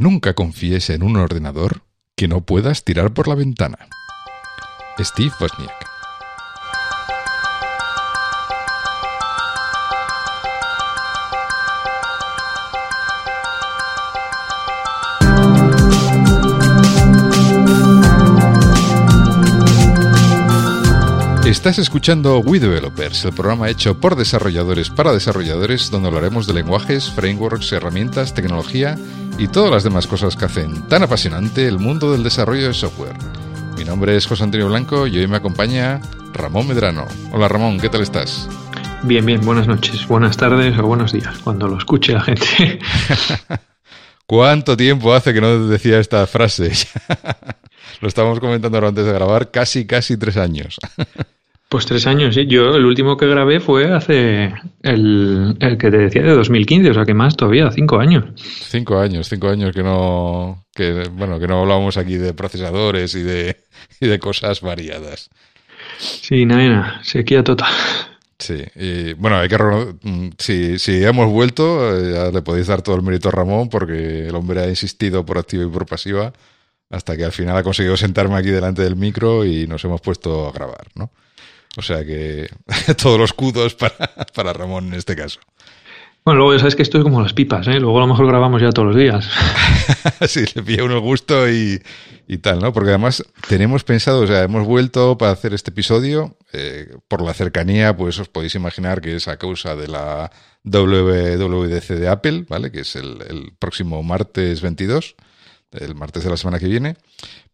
Nunca confíes en un ordenador que no puedas tirar por la ventana. Steve Wozniak. Estás escuchando We Developers, el programa hecho por desarrolladores para desarrolladores, donde hablaremos de lenguajes, frameworks, herramientas, tecnología y todas las demás cosas que hacen tan apasionante el mundo del desarrollo de software. Mi nombre es José Antonio Blanco y hoy me acompaña Ramón Medrano. Hola Ramón, ¿qué tal estás? Bien, bien, buenas noches, buenas tardes o buenos días, cuando lo escuche la gente. ¿Cuánto tiempo hace que no decía esta frase? lo estábamos comentando antes de grabar, casi, casi tres años. Pues tres años, sí. Yo el último que grabé fue hace el, que te decía de 2015, o sea que más todavía, cinco años. Cinco años, cinco años que no, que, bueno, que no hablábamos aquí de procesadores y de, y de cosas variadas. Sí, nada, sequía total. Sí, y bueno, hay que mm, si, si hemos vuelto, eh, ya le podéis dar todo el mérito a Ramón porque el hombre ha insistido por activa y por pasiva hasta que al final ha conseguido sentarme aquí delante del micro y nos hemos puesto a grabar, ¿no? O sea que todos los cudos para, para Ramón en este caso. Bueno, luego ya sabes que esto es como las pipas, ¿eh? Luego a lo mejor grabamos ya todos los días. sí, le pilla uno el gusto y, y, tal, ¿no? Porque además tenemos pensado, o sea, hemos vuelto para hacer este episodio, eh, por la cercanía, pues os podéis imaginar que es a causa de la WWDC de Apple, ¿vale? Que es el, el próximo martes 22, el martes de la semana que viene.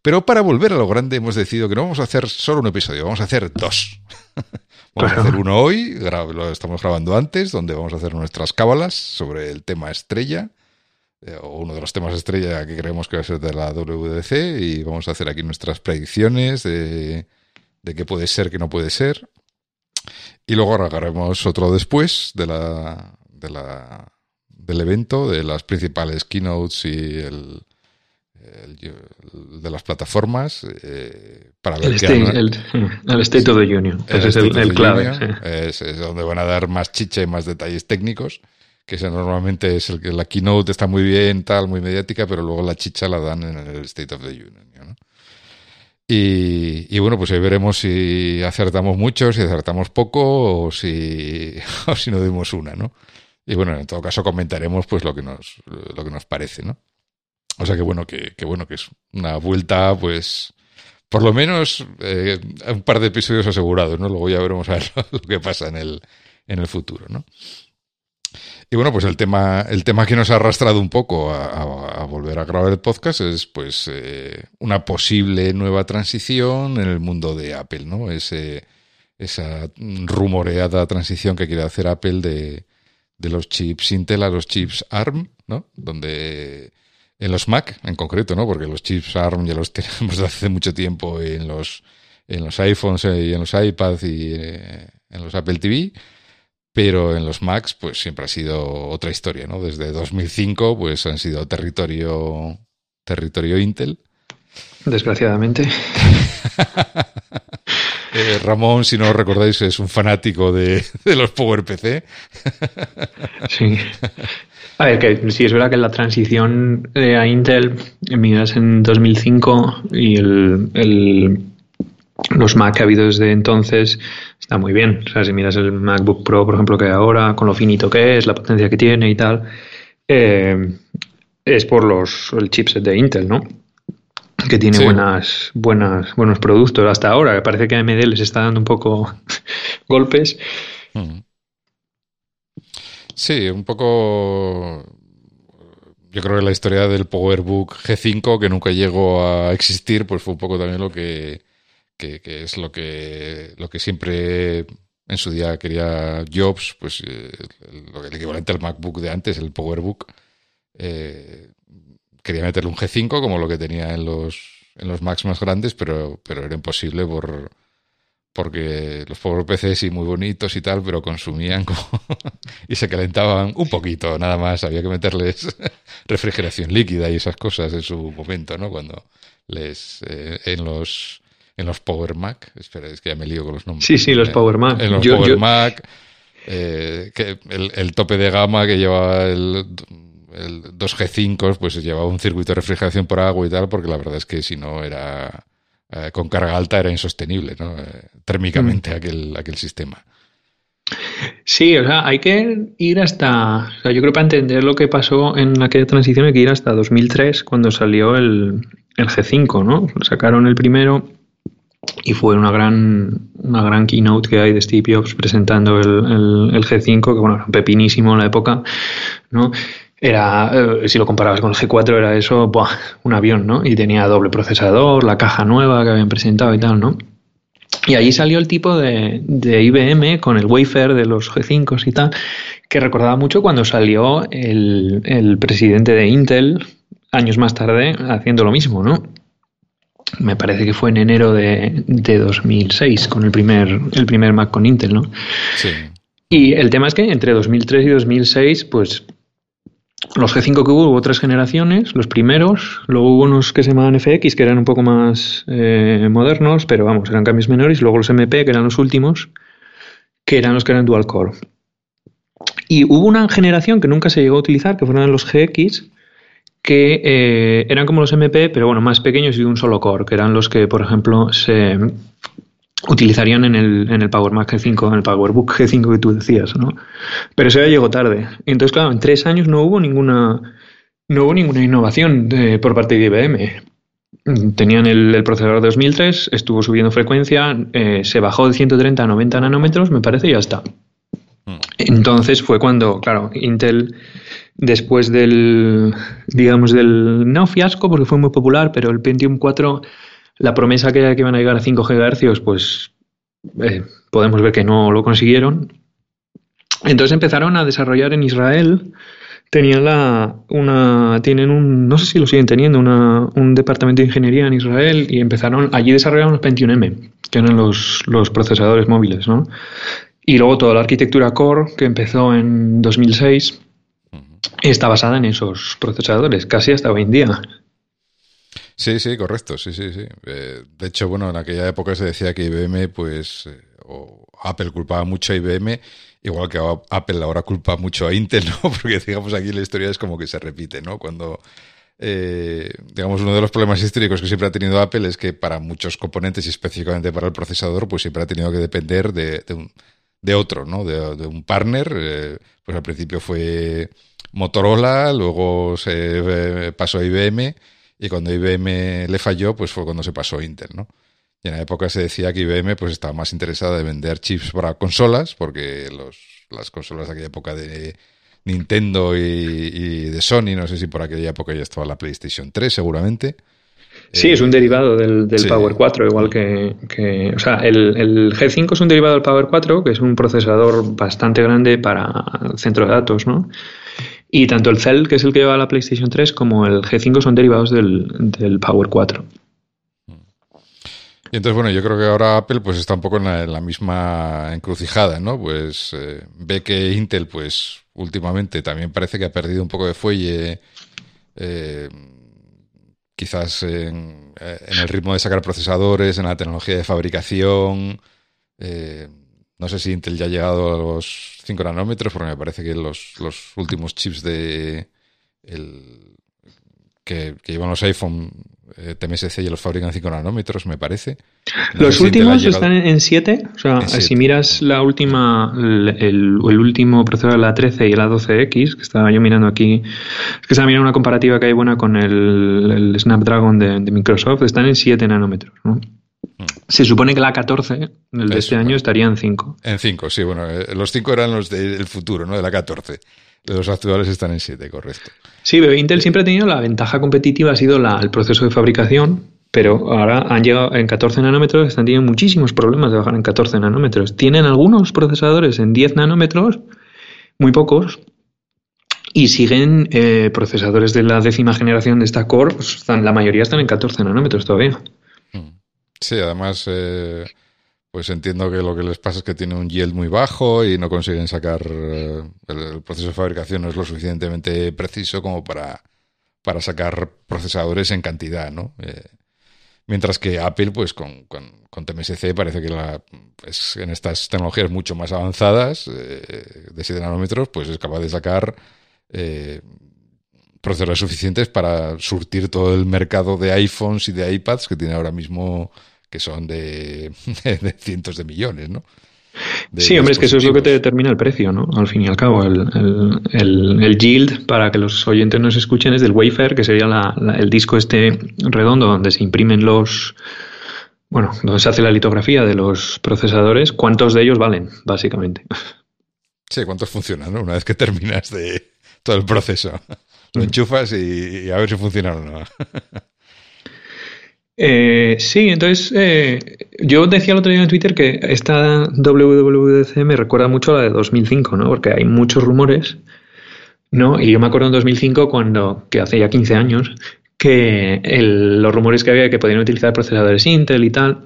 Pero para volver a lo grande hemos decidido que no vamos a hacer solo un episodio, vamos a hacer dos. vamos a hacer uno hoy, lo estamos grabando antes, donde vamos a hacer nuestras cábalas sobre el tema estrella, eh, o uno de los temas estrella que creemos que va a ser de la WDC, y vamos a hacer aquí nuestras predicciones de, de qué puede ser, qué no puede ser. Y luego haremos otro después de la, de la, del evento, de las principales keynotes y el, de las plataformas eh, para ver el, state, el, State of the Union. es el, clave. Es, donde van a dar más chicha y más detalles técnicos. Que normalmente es el que la keynote está muy bien, tal, muy mediática, pero luego la chicha la dan en el State of the Union. Y, bueno, pues ahí veremos si acertamos mucho, si acertamos poco o si, o si no dimos una, ¿no? Y bueno, en todo caso comentaremos pues lo que nos, lo que nos parece, ¿no? O sea que bueno, que, bueno, que es una vuelta, pues, por lo menos eh, un par de episodios asegurados, ¿no? Luego ya veremos a ver lo que pasa en el, en el futuro, ¿no? Y bueno, pues el tema, el tema que nos ha arrastrado un poco a, volver a grabar el podcast es pues eh, una posible nueva transición en el mundo de Apple, ¿no? Ese, esa rumoreada transición que quiere hacer Apple de, de los chips Intel a los chips ARM, ¿no? Donde en los Mac en concreto, ¿no? Porque los chips ARM ya los tenemos desde hace mucho tiempo en los, en los iPhones eh, y en los iPads y eh, en los Apple TV, pero en los Macs pues siempre ha sido otra historia, ¿no? Desde 2005 pues han sido territorio territorio Intel. Desgraciadamente. Eh, Ramón, si no recordáis, es un fanático de, los PowerPC. sí. A ver, que sí es verdad que la transición a Intel, miras en 2005 y el, los Mac que ha habido desde entonces está muy bien. O sea, si miras el MacBook Pro, por ejemplo, que hay ahora, con lo finito que es, la potencia que tiene y tal, eh, es por los el chipset de Intel, ¿no? Que tiene buenas, buenas, buenos productos hasta ahora. Que parece que AMD les está dando un poco golpes. Mm. Sí, un poco. Yo creo que la historia del PowerBook G5, que nunca llegó a existir, pues fue un poco también lo que, que, es lo que, lo que siempre en su día quería Jobs, pues eh, el, equivalente al MacBook de antes, el PowerBook. Eh, quería meterle un G5 como lo que tenía en los, en los Macs más grandes, pero, pero era imposible por porque los pobres PCs sí muy bonitos y tal, pero consumían y se calentaban un poquito, nada más. Había que meterles refrigeración líquida y esas cosas en su momento, ¿no? Cuando les eh, en los en los Power Mac, espera, es que ya me lío con los nombres. Sí, sí, los Power Mac. En los Power Mac, eh, que el, tope de gama que lleva el el 2G5 pues llevaba un circuito de refrigeración por agua y tal, porque la verdad es que si no era eh, con carga alta era insostenible, ¿no? Eh, térmicamente mm. aquel, aquel sistema. Sí, o sea, hay que ir hasta. O sea, yo creo que para entender lo que pasó en aquella transición hay que ir hasta 2003, cuando salió el, el G5, ¿no? Sacaron el primero y fue una gran, una gran keynote que hay de Steve Jobs presentando el, el, G5, que bueno, era pepinísimo en la época, ¿no? Era, eh, si lo comparabas con el G4, era eso, ¡buah! un avión, ¿no? Y tenía doble procesador, la caja nueva que habían presentado y tal, ¿no? Y allí salió el tipo de, de IBM con el wafer de los G5 y tal, que recordaba mucho cuando salió el, el presidente de Intel años más tarde haciendo lo mismo, ¿no? me parece que fue en enero de, 2006 con el primer, el primer Mac con Intel, ¿no? Sí. Y el tema es que entre 2003 y 2006, pues los G5 que hubo, hubo tres generaciones, los primeros, luego hubo unos que se llamaban FX, que eran un poco más eh, modernos, pero vamos, eran cambios menores, luego los MP, que eran los últimos, que eran los que eran dual core. Y hubo una generación que nunca se llegó a utilizar, que fueron los GX, que eh, eran como los MP, pero bueno, más pequeños y de un solo core, que eran los que, por ejemplo, se utilizarían en el, en el Power Mac G5, en el PowerBook G5 que tú decías, ¿no? Pero eso ya llegó tarde. Entonces, claro, en tres años no hubo ninguna, no hubo ninguna innovación por parte de IBM. Tenían el, procesador de 2003, estuvo subiendo frecuencia, eh, se bajó de 130 a 90 nanómetros, me parece, y ya está. Mm. Entonces fue cuando, claro, Intel después del, digamos, del, no fiasco, porque fue muy popular, pero el Pentium 4, la promesa que era que iban a llegar a 5 GHz, pues eh, podemos ver que no lo consiguieron. Entonces empezaron a desarrollar en Israel, tenían la, una, tienen un, no sé si lo siguen teniendo, una, un departamento de ingeniería en Israel y empezaron, allí desarrollaron los Pentium M, que eran los, los procesadores móviles, ¿no? Y luego toda la arquitectura Core, que empezó en 2006, está basada en esos procesadores, casi hasta hoy en día. Sí, sí, correcto, sí, sí, sí. Eh, de hecho, bueno, en aquella época se decía que IBM, pues, eh, o Apple culpaba mucho a IBM, igual que Apple ahora culpa mucho a Intel, ¿no? Porque, digamos, aquí la historia es como que se repite, ¿no? Cuando, eh, digamos, uno de los problemas históricos que siempre ha tenido Apple es que para muchos componentes y específicamente para el procesador, pues siempre ha tenido que depender de, un, de otro, ¿no? De, de un partner. pues al principio fue Motorola, luego se eh, pasó a IBM y cuando IBM le falló, pues fue cuando se pasó Intel, ¿no? Y en la época se decía que IBM pues estaba más interesada de vender chips para consolas, porque los, las consolas de aquella época de Nintendo y, de Sony, no sé si por aquella época ya estaba la PlayStation 3 seguramente. Sí, es un derivado del, Power 4, igual que, O sea, el, el, G5 es un derivado del Power 4, que es un procesador bastante grande para centro de datos, ¿no? Y tanto el Cell, que es el que lleva la PlayStation 3, como el G5 son derivados del, Power 4. Y entonces, bueno, yo creo que ahora Apple pues está un poco en la, misma encrucijada, ¿no? Pues eh, ve que Intel, pues últimamente también parece que ha perdido un poco de fuelle, eh, quizás eh, en, el ritmo de sacar procesadores, en la tecnología de fabricación. No sé si Intel ya ha llegado a los 5 nanómetros, porque me parece que los, últimos chips de el, que, llevan los iPhone eh, TMSC ya los fabrican 5 nanómetros, me parece. los últimos están en 7. O sea, si miras la última, el, último procesador la 13 y la 12X, que estaba yo mirando aquí, es que estaba mirando una comparativa que hay buena con el, Snapdragon de, de, Microsoft, están en 7 nanómetros. ¿no? Se supone que la 14, el de este año, estaría en 5. En 5, sí, bueno, eh, los 5 eran los del futuro, ¿no? De la 14. Los actuales están en 7, correcto. Sí, pero Intel siempre ha tenido la ventaja competitiva, ha sido la, el proceso de fabricación, pero ahora han llegado en 14 nanómetros, están teniendo muchísimos problemas de bajar en 14 nanómetros. Tienen algunos procesadores en 10 nanómetros, muy pocos, y siguen eh, procesadores de la décima generación de esta core, pues están, la mayoría están en 14 nanómetros todavía. Sí, además, eh, pues entiendo que lo que les pasa es que tienen un yield muy bajo y no consiguen sacar. Eh, el, proceso de fabricación no es lo suficientemente preciso como para, para sacar procesadores en cantidad, ¿no? Eh, mientras que Apple, pues con, con, con TMSC parece que la, pues, en estas tecnologías mucho más avanzadas, de 7 nanómetros, pues es capaz de sacar procesadores suficientes para surtir todo el mercado de iPhones y de iPads que tiene ahora mismo, que son de, cientos de millones, ¿no? sí, hombre, es que eso es lo que te determina el precio, ¿no? Al fin y al cabo, el, el, yield, para que los oyentes nos escuchen, es del wafer, que sería el disco este redondo donde se imprimen los, bueno, donde se hace la litografía de los procesadores, ¿cuántos de ellos valen, básicamente? Sí, ¿cuántos funcionan, ¿no? Una vez que terminas de todo el proceso. Enchufas y, a ver si funciona o no. Eh, sí, entonces eh, yo decía el otro día en Twitter que esta WWDC me recuerda mucho a la de 2005, ¿no? Porque hay muchos rumores, ¿no? Y yo me acuerdo en 2005 cuando, que hace ya 15 años, que los rumores que había que podían utilizar procesadores Intel y tal.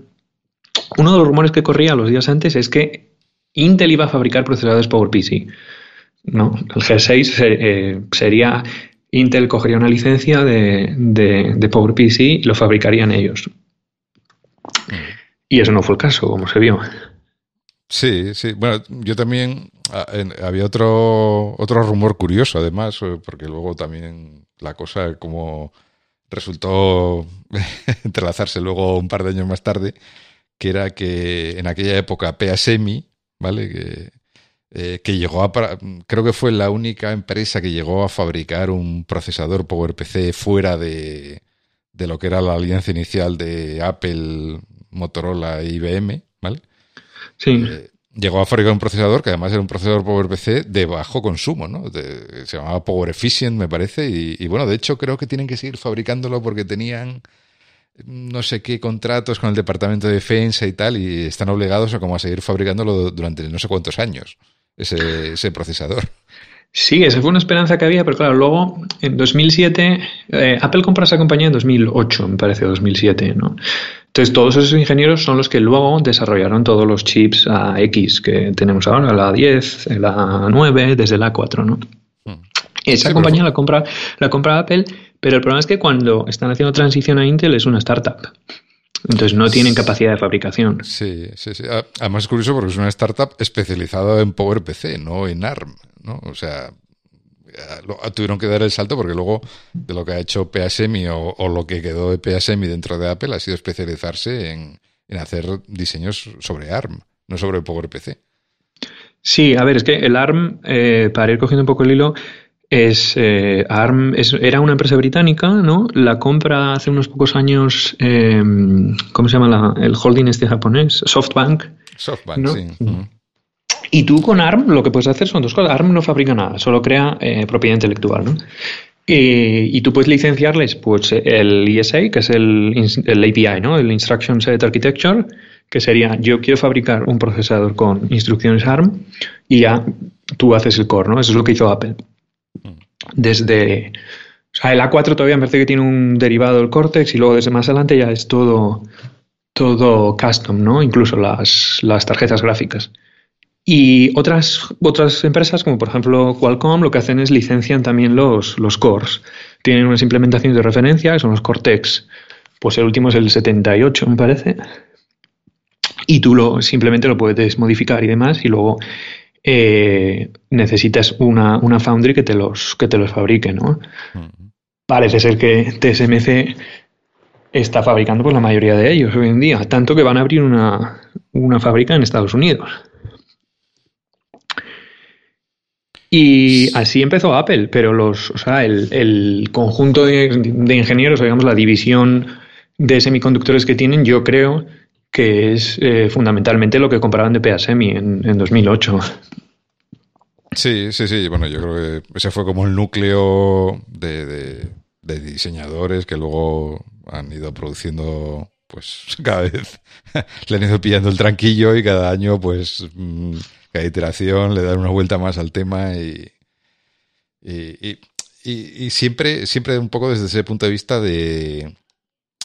Uno de los rumores que corría los días antes es que Intel iba a fabricar procesadores PowerPC. ¿no? El G6 eh, sería Intel cogería una licencia de, de, PowerPC y lo fabricarían ellos. Y eso no fue el caso, como se vio. Sí, sí. Bueno, yo también ah, había otro otro rumor curioso, además, eh, porque luego también la cosa como resultó entrelazarse luego un par de años más tarde, que era que en aquella época PASEMI, ¿vale? Que, eh, que llegó a, creo que fue la única empresa que llegó a fabricar un procesador PowerPC fuera de, de lo que era la alianza inicial de Apple, Motorola e IBM, ¿vale? Sí. Eh, llegó a fabricar un procesador que además era un procesador PowerPC de bajo consumo, ¿no? se llamaba Power Efficient, me parece, y, bueno, de hecho creo que tienen que seguir fabricándolo porque tenían no sé qué contratos con el Departamento de Defensa y tal, y están obligados a como a seguir fabricándolo durante no sé cuántos años, ese, ese procesador. Sí, esa fue una esperanza que había, pero claro, luego en 2007, eh, Apple compró esa compañía en 2008, me parece, 2007, ¿no? Entonces, todos esos ingenieros son los que luego desarrollaron todos los chips A-X que tenemos ahora, la A10, la A9, desde la A4, ¿no? Hmm. Esa compañía la compra, la compra Apple, pero el problema es que cuando están haciendo transición a Intel es una startup. Entonces no tienen capacidad de fabricación. Sí, sí, sí. Además es curioso porque es una startup especializada en PowerPC, no en ARM, ¿no? O sea, tuvieron que dar el salto porque luego de lo que ha hecho PSMI o, o lo que quedó de PSMI dentro de Apple ha sido especializarse en, hacer diseños sobre ARM, no sobre PowerPC. Sí, a ver, es que el ARM, eh, para ir cogiendo un poco el hilo, es eh, ARM era una empresa británica, ¿no? La compra hace unos pocos años, eh, ¿cómo se llama el holding este japonés? SoftBank. SoftBank, sí. Y tú con ARM lo que puedes hacer son dos cosas. ARM no fabrica nada, solo crea eh, propiedad intelectual, ¿no? Y, tú puedes licenciarles pues, el ESA, que es el, el, API, ¿no? El Instruction Set Architecture, que sería yo quiero fabricar un procesador con instrucciones ARM y ya tú haces el core, ¿no? Eso es lo que hizo Apple. Desde. O sea, el A4 todavía me parece que tiene un derivado del Cortex y luego desde más adelante ya es todo, todo custom, ¿no? Incluso las, las tarjetas gráficas. Y otras, otras empresas, como por ejemplo Qualcomm, lo que hacen es licencian también los, los cores. Tienen unas implementaciones de referencia, que son los Cortex. Pues el último es el 78, me parece. Y tú lo, simplemente lo puedes modificar y demás. Y luego eh, necesitas una, una, foundry que te los, que te los fabrique, ¿no? Parece ser que TSMC está fabricando pues, la mayoría de ellos hoy en día, tanto que van a abrir una, una fábrica en Estados Unidos. Y así empezó Apple, pero los, o sea, el, conjunto de, ingenieros, digamos, la división de semiconductores que tienen, yo creo que es eh, fundamentalmente lo que compraban de PASEMI en, en 2008. Sí, sí, sí. Bueno, yo creo que ese fue como el núcleo de, diseñadores que luego han ido produciendo, pues cada vez le han ido pillando el tranquillo y cada año, pues mm, cada iteración le dan una vuelta más al tema y, y, siempre, siempre un poco desde ese punto de vista de,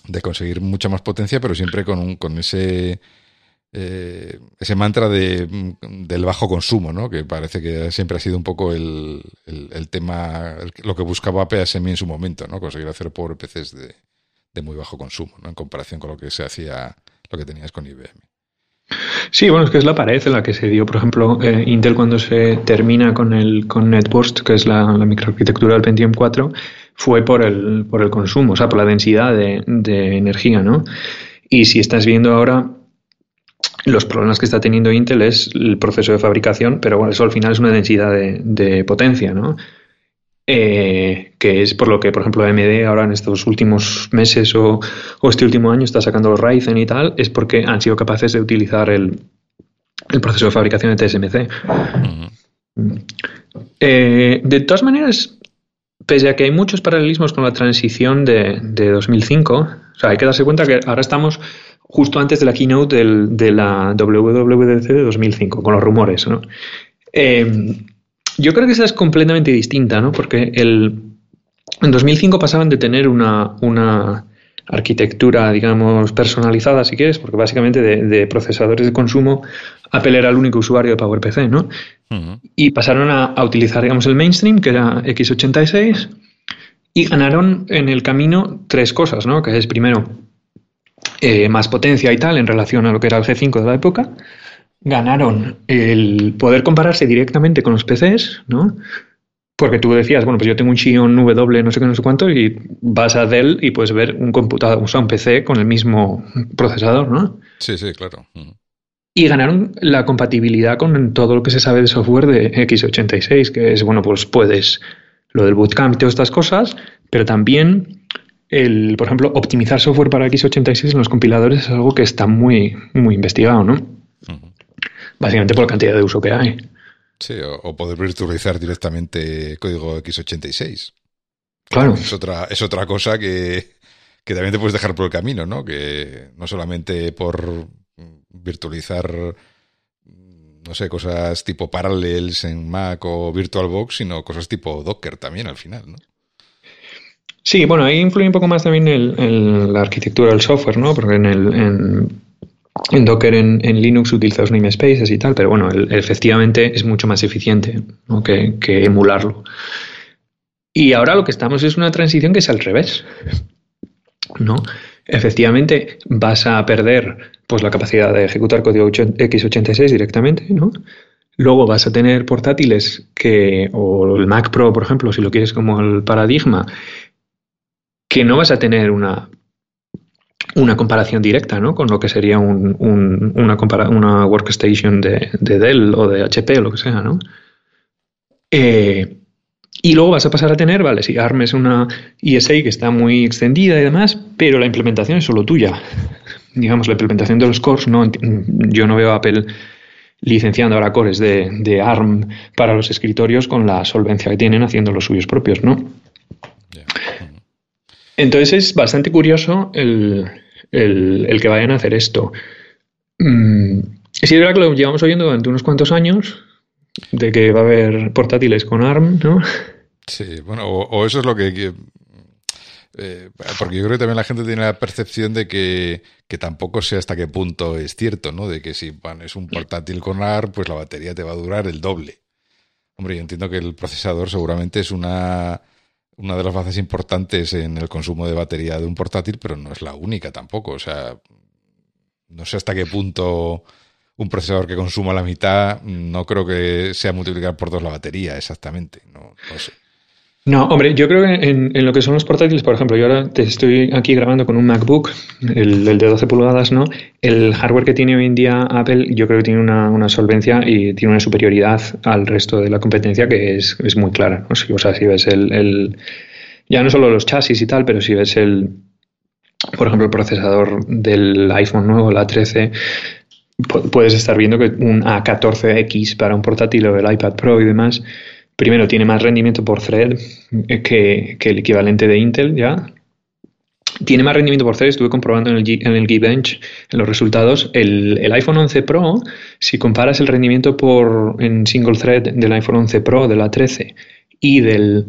de conseguir mucha más potencia, pero siempre con, un, con ese, eh, ese mantra de, del bajo consumo, ¿no? que parece que siempre ha sido un poco el, el, tema, lo que buscaba PSMI en su momento, ¿no? conseguir hacer por PCs de, de muy bajo consumo, ¿no? en comparación con lo que se hacía, lo que tenías con IBM. Sí, bueno, es que es la pared en la que se dio, por ejemplo, eh, Intel cuando se termina con el con NetBurst, que es la, microarquitectura del Pentium 4, fue por el, por el consumo, o sea, por la densidad de, de energía, ¿no? Y si estás viendo ahora los problemas que está teniendo Intel es el proceso de fabricación, pero bueno, eso al final es una densidad de, de potencia, ¿no? Eh, que es por lo que, por ejemplo, AMD ahora en estos últimos meses o, este último año está sacando los Ryzen y tal, es porque han sido capaces de utilizar el, proceso de fabricación de TSMC. Eh, de todas maneras, pese a que hay muchos paralelismos con la transición de, 2005, o sea, hay que darse cuenta que ahora estamos justo antes de la keynote de la WWDC de 2005, con los rumores, ¿no? Eh, yo creo que esa es completamente distinta, ¿no? Porque el, en 2005 pasaban de tener una, una arquitectura, digamos, personalizada, si quieres, porque básicamente de, procesadores de consumo, Apple era el único usuario de PowerPC, ¿no? Y pasaron a, utilizar, digamos, el mainstream, que era x86, y ganaron en el camino tres cosas, ¿no? Que es, primero, eh, más potencia y tal en relación a lo que era el G5 de la época ganaron el poder compararse directamente con los PCs, ¿no? Porque tú decías, bueno, pues yo tengo un Xeon W, no sé qué, no sé cuánto, y vas a Dell y puedes ver un computador, o sea, un PC con el mismo procesador, ¿no? Sí, sí, claro. Y ganaron la compatibilidad con todo lo que se sabe de software de x86, que es, bueno, pues puedes lo del bootcamp y todas estas cosas, pero también el, por ejemplo, optimizar software para x86 en los compiladores es algo que está muy, muy investigado, ¿no? Básicamente por la cantidad de uso que hay. Sí, o, poder virtualizar directamente código x86. Claro. Es otra, es otra cosa que, que también te puedes dejar por el camino, ¿no? Que no solamente por virtualizar, no sé, cosas tipo Parallels en Mac o VirtualBox, sino cosas tipo Docker también al final, ¿no? Sí, bueno, ahí influye un poco más también el, la arquitectura del software, ¿no? Porque en, el, en en Docker en, Linux utilizas namespaces y tal, pero bueno, efectivamente es mucho más eficiente que, emularlo. Y ahora lo que estamos es una transición que es al revés. ¿no? Efectivamente, vas a perder pues, la capacidad de ejecutar código x86 directamente, ¿no? Luego vas a tener portátiles que, o el Mac Pro, por ejemplo, si lo quieres como el paradigma, que no vas a tener una una comparación directa ¿no? con lo que sería un, una, workstation de, Dell o de HP o lo que sea. ¿no? Eh, y luego vas a pasar a tener, vale, si ARM es una ESA que está muy extendida y demás, pero la implementación es solo tuya. Digamos, la implementación de los cores, no, yo no veo a Apple licenciando ahora cores de, ARM para los escritorios con la solvencia que tienen haciendo los suyos propios, ¿no? Entonces es bastante curioso el, el, que vayan a hacer esto. Mm, es verdad que lo llevamos oyendo durante unos cuantos años, de que va a haber portátiles con ARM, ¿no? Sí, bueno, o, eso es lo que... Eh, porque yo creo que también la gente tiene la percepción de que, que, tampoco sé hasta qué punto es cierto, ¿no? De que si es un portátil con ARM, pues la batería te va a durar el doble. Hombre, yo entiendo que el procesador seguramente es una una de las bases importantes en el consumo de batería de un portátil, pero no es la única tampoco. O sea, no sé hasta qué punto un procesador que consuma la mitad, no creo que sea multiplicar por dos la batería exactamente. No, no sé. No, hombre, yo creo que en, lo que son los portátiles, por ejemplo, yo ahora te estoy aquí grabando con un MacBook, el, de 12 pulgadas, ¿no? El hardware que tiene hoy en día Apple, yo creo que tiene una, solvencia y tiene una superioridad al resto de la competencia que es, muy clara. O sea, si ves el, ya no solo los chasis y tal, pero si ves el, por ejemplo, el procesador del iPhone nuevo, la 13, puedes estar viendo que un A14X para un portátil o el iPad Pro y demás primero tiene más rendimiento por thread que, el equivalente de Intel ya. Tiene más rendimiento por thread, estuve comprobando en el, en el Geekbench en los resultados. El, iPhone 11 Pro, si comparas el rendimiento por en single thread del iPhone 11 Pro, de la 13 y del,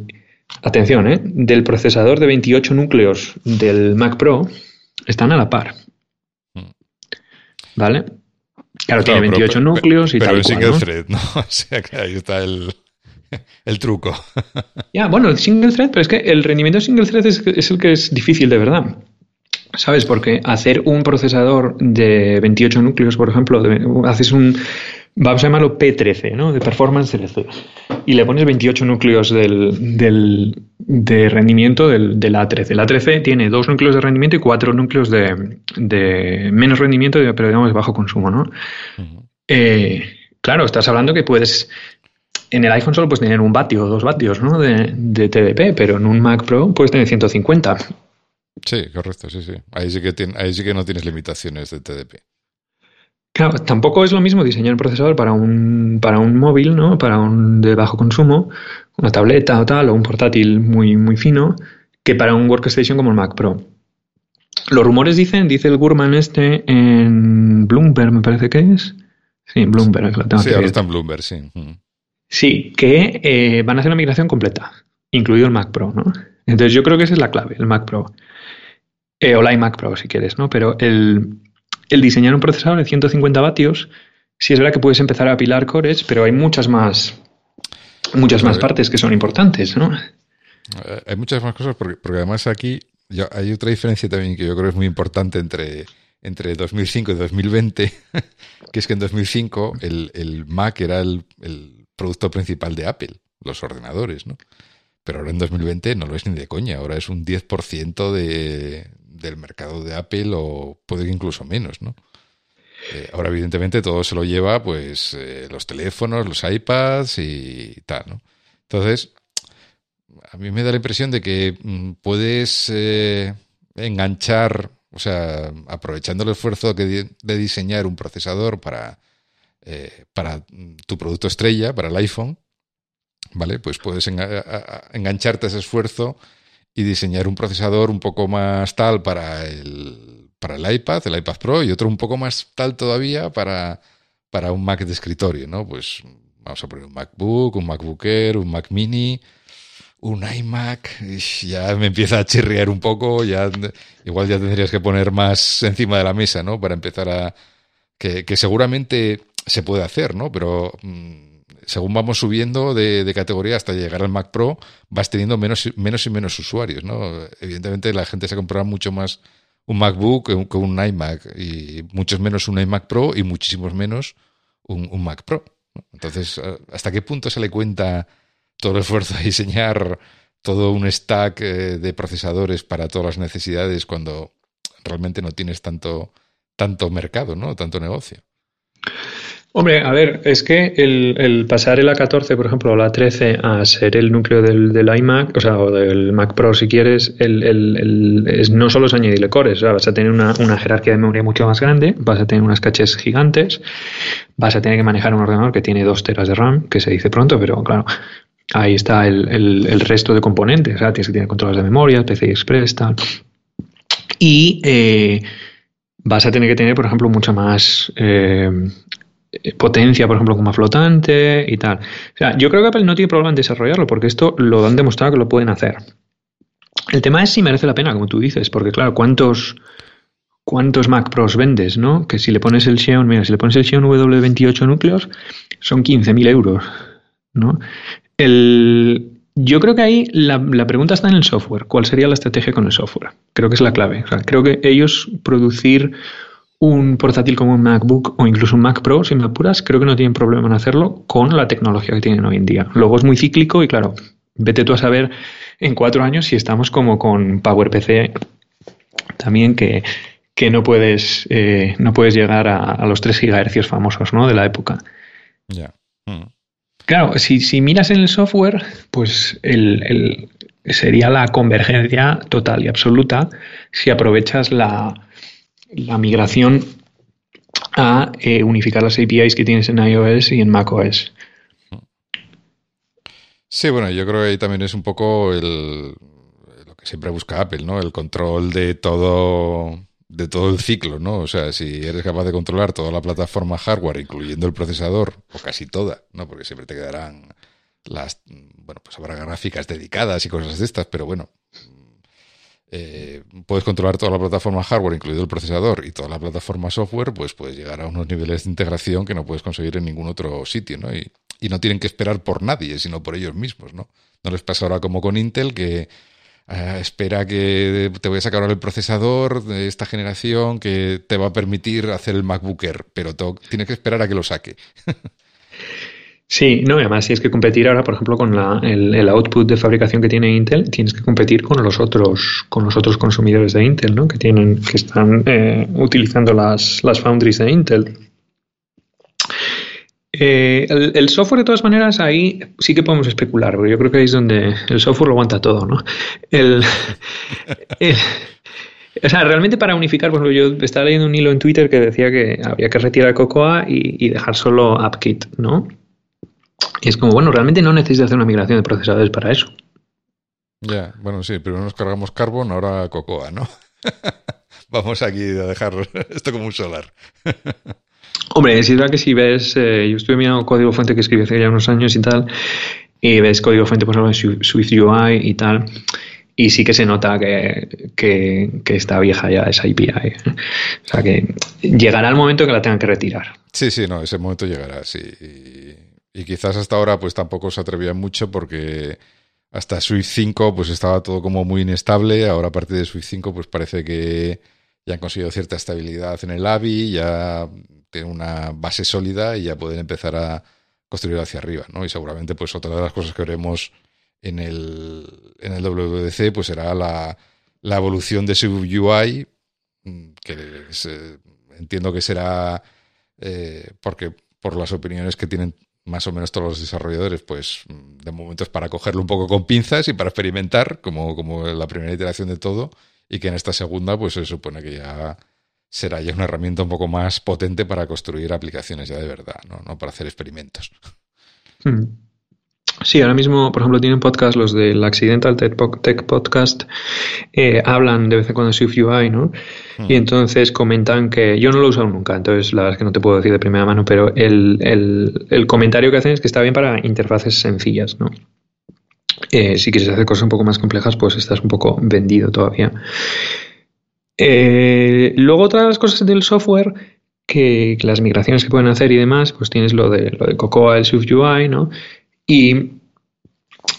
atención, eh, del procesador de 28 núcleos del Mac Pro, están a la par. Mm. ¿Vale? Claro, tiene 28 núcleos y pero tal. Pero en single thread, ¿no? O sea que ahí está el. el truco. Ya, bueno, el single thread, pero es que el rendimiento single thread es, el que es difícil de verdad. ¿Sabes? Porque hacer un procesador de 28 núcleos, por ejemplo, haces un, vamos a llamarlo P13, ¿no? De Performance 13. Y le pones 28 núcleos del, del de rendimiento del, del, A13. El A13 tiene dos núcleos de rendimiento y cuatro núcleos de, de menos rendimiento, pero digamos de bajo consumo, ¿no? eh, claro, estás hablando que puedes en el iPhone solo puedes tener un vatio o dos vatios ¿no? de, de, TDP, pero en un Mac Pro puedes tener 150. Sí, correcto, sí, sí. Ahí sí que, tiene, ahí sí que no tienes limitaciones de TDP. Claro, tampoco es lo mismo diseñar un procesador para un, para un móvil, ¿no? Para un de bajo consumo, una tableta o tal, o un portátil muy, muy fino, que para un workstation como el Mac Pro. Los rumores dicen, dice el Gurman este en Bloomberg, me parece que es. Sí, Bloomberg. Lo tengo sí, ahora está en Bloomberg, sí. Sí, que eh, van a hacer una migración completa, incluido el Mac Pro, ¿no? Entonces yo creo que esa es la clave, el Mac Pro. Eh, o la iMac Pro, si quieres, ¿no? Pero el, el diseñar un procesador de 150 vatios, sí es verdad que puedes empezar a apilar cores, pero hay muchas más, muchas más partes que son importantes, ¿no? Eh, hay muchas más cosas porque, porque además aquí hay otra diferencia también que yo creo es muy importante entre, entre 2005 y 2020, que es que en 2005 el, el Mac era el, el, producto principal de Apple, los ordenadores, ¿no? Pero ahora en 2020 no lo es ni de coña, ahora es un 10% de, del mercado de Apple o puede que incluso menos, ¿no? Eh, ahora, evidentemente, todo se lo lleva, pues, eh, los teléfonos, los iPads y tal, ¿no? Entonces, a mí me da la impresión de que mm, puedes eh, enganchar, o sea, aprovechando el esfuerzo que de diseñar un procesador para, eh, para tu producto estrella, para el iPhone, ¿vale? Pues puedes engancharte a ese esfuerzo y diseñar un procesador un poco más tal para el, para el iPad, el iPad Pro, y otro un poco más tal todavía para, para un Mac de escritorio, ¿no? Pues vamos a poner un MacBook, un MacBook Air, un Mac Mini, un iMac, ya me empieza a chirriar un poco, ya igual ya tendrías que poner más encima de la mesa, ¿no? Para empezar a... que seguramente se puede hacer, ¿no? Pero... Mmm, según vamos subiendo de, categoría hasta llegar al Mac Pro, vas teniendo menos, menos y menos usuarios, ¿no? Evidentemente la gente se comprará mucho más un MacBook que un, iMac y muchos menos un iMac Pro y muchísimos menos un, Mac Pro. Entonces, ¿hasta qué punto se le cuenta todo el esfuerzo de diseñar todo un stack eh, de procesadores para todas las necesidades cuando realmente no tienes tanto, tanto mercado, ¿no? Tanto negocio. Hombre, a ver, es que el, pasar el A14, por ejemplo, o la A13 a ser el núcleo del, iMac, o sea, o del Mac Pro si quieres, no solo es añadirle cores, o sea, vas a tener una, jerarquía de memoria mucho más grande, vas a tener unas caches gigantes, vas a tener que manejar un ordenador que tiene dos teras de RAM, que se dice pronto, pero claro, ahí está el, resto de componentes, o sea, tienes que tener controles de memoria, PCI Express, tal. Y eh, vas a tener que tener, por ejemplo, mucha más eh, potencia, por ejemplo, como flotante y tal. O sea, yo creo que Apple no tiene problema en desarrollarlo porque esto lo han demostrado que lo pueden hacer. El tema es si merece la pena, como tú dices, porque claro, ¿cuántos, cuántos Mac Pros vendes, no? Que si le pones el Xeon, mira, si le pones el Xeon W28 núcleos, son 15.000 euros, ¿no? El, yo creo que ahí la, la, pregunta está en el software. ¿Cuál sería la estrategia con el software? Creo que es la clave. O sea, creo que ellos producir un portátil como un MacBook o incluso un Mac Pro, si me apuras, creo que no tienen problema en hacerlo con la tecnología que tienen hoy en día. Luego es muy cíclico y claro, vete tú a saber en cuatro años si estamos como con PowerPC también que, que no puedes eh, no puedes llegar a, los 3 GHz famosos ¿no? de la época. Ya. Mm. Claro, si, si, miras en el software, pues el, el, sería la convergencia total y absoluta si aprovechas la, la migración a eh, unificar las APIs que tienes en iOS y en macOS. Sí, bueno, yo creo que ahí también es un poco el, lo que siempre busca Apple, ¿no? El control de todo de todo el ciclo, ¿no? O sea, si eres capaz de controlar toda la plataforma hardware, incluyendo el procesador, o casi toda, ¿no? Porque siempre te quedarán las, bueno, pues habrá gráficas dedicadas y cosas de estas, pero bueno, eh, puedes controlar toda la plataforma hardware, incluido el procesador, y toda la plataforma software, pues puedes llegar a unos niveles de integración que no puedes conseguir en ningún otro sitio, ¿no? Y, no tienen que esperar por nadie, sino por ellos mismos, ¿no? No les pasa ahora como con Intel, que eh, espera que te voy a sacar ahora el procesador de esta generación que te va a permitir hacer el MacBook Air, pero tienes que esperar a que lo saque. Sí, no, además si es que competir ahora, por ejemplo, con el, output de fabricación que tiene Intel, tienes que competir con los otros, con los otros consumidores de Intel, ¿no? Que tienen, que están eh, utilizando las, las foundries de Intel. Eh, el, software, de todas maneras, ahí sí que podemos especular, porque yo creo que ahí es donde el software lo aguanta todo, ¿no? O sea, realmente para unificar, por yo estaba leyendo un hilo en Twitter que decía que había que retirar Cocoa y, y dejar solo AppKit, ¿no? Y es como, bueno, realmente no necesitas hacer una migración de procesadores para eso. Ya, bueno, sí, pero nos cargamos Carbon, ahora Cocoa, ¿no? Vamos aquí a dejar esto como un solar. Hombre, es verdad que si ves, eh, yo estuve mirando código fuente que escribí hace ya unos años y tal, y ves código fuente, por ejemplo, en Swift UI y tal, y sí que se nota que, que, está vieja ya esa API. O sea que llegará el momento que la tengan que retirar. Sí, sí, no, ese momento llegará, sí. Y quizás hasta ahora pues tampoco se atrevían mucho porque hasta Swift 5 pues estaba todo como muy inestable. Ahora a partir de Swift 5 pues parece que ya han conseguido cierta estabilidad en el AVI, ya tienen una base sólida y ya pueden empezar a construir hacia arriba, ¿no? Y seguramente pues otra de las cosas que veremos en el, en el WWDC pues será la, la evolución de su UI, que eh, entiendo que será eh, porque por las opiniones que tienen más o menos todos los desarrolladores, pues de momento es para cogerlo un poco con pinzas y para experimentar, como, como la primera iteración de todo, y que en esta segunda, pues se supone que ya será ya una herramienta un poco más potente para construir aplicaciones ya de verdad, no, no para hacer experimentos. Hmm. Sí, ahora mismo, por ejemplo, tienen podcast, los del Accidental Tech Podcast, eh, hablan de vez en cuando de Swift UI, ¿no? Hmm. Y entonces comentan que yo no lo he usado nunca, entonces la verdad es que no te puedo decir de primera mano, pero el, el, comentario que hacen es que está bien para interfaces sencillas, ¿no? Eh, si quieres hacer cosas un poco más complejas, pues estás un poco vendido todavía. Eh, luego, otra de las cosas del software que, las migraciones que pueden hacer y demás, pues tienes lo de, lo de Cocoa, el Swift UI, ¿no? Y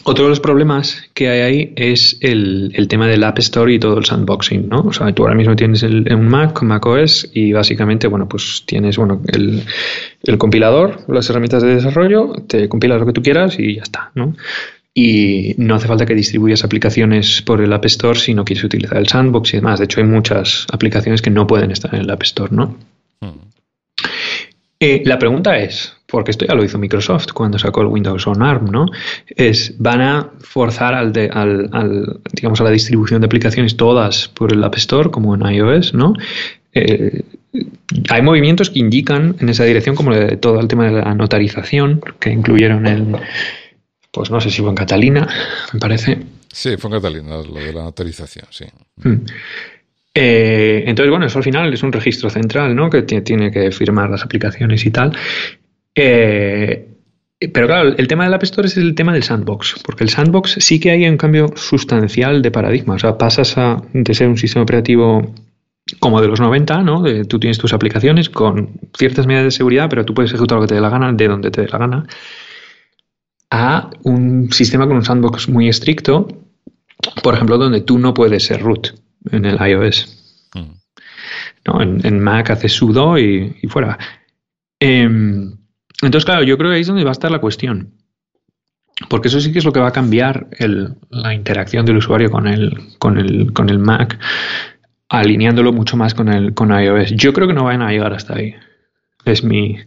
otro de los problemas que hay ahí es el, tema del App Store y todo el sandboxing, ¿no? O sea, tú ahora mismo tienes el, un Mac, Mac OS, y básicamente, bueno, pues tienes, bueno, el, el compilador, las herramientas de desarrollo, te compilas lo que tú quieras y ya está, ¿no? Y no hace falta que distribuyas aplicaciones por el App Store si no quieres utilizar el sandbox y demás. De hecho, hay muchas aplicaciones que no pueden estar en el App Store, ¿no? Hmm. Eh, la pregunta es, porque esto ya lo hizo Microsoft cuando sacó el Windows on ARM, ¿no? Es, van a forzar al, al, digamos, a la distribución de aplicaciones todas por el App Store, como en iOS, ¿no? Eh, hay movimientos que indican en esa dirección, como todo el tema de la notarización, que incluyeron en, pues no sé si fue en Catalina, me parece. Sí, fue en Catalina, lo de la notarización, sí. Mm. Eh, entonces, bueno, eso al final es un registro central, ¿no? Que tiene que firmar las aplicaciones y tal. Eh, pero claro, el tema del App Store es el tema del sandbox, porque el sandbox sí que hay un cambio sustancial de paradigma. O sea, pasas a, de ser un sistema operativo como de los 90, ¿no? tú tienes tus aplicaciones con ciertas medidas de seguridad, pero tú puedes ejecutar lo que te dé la gana, de donde te dé la gana, a un sistema con un sandbox muy estricto, por ejemplo, donde tú no puedes ser root en el iOS. Mm. ¿No? En, Mac hace sudo y, fuera. Em, entonces, claro, yo creo que ahí es donde va a estar la cuestión. Porque eso sí que es lo que va a cambiar la interacción del usuario con el, con el, con el Mac, alineándolo mucho más con, el, con iOS. Yo creo que no van a llegar hasta ahí. Es mi,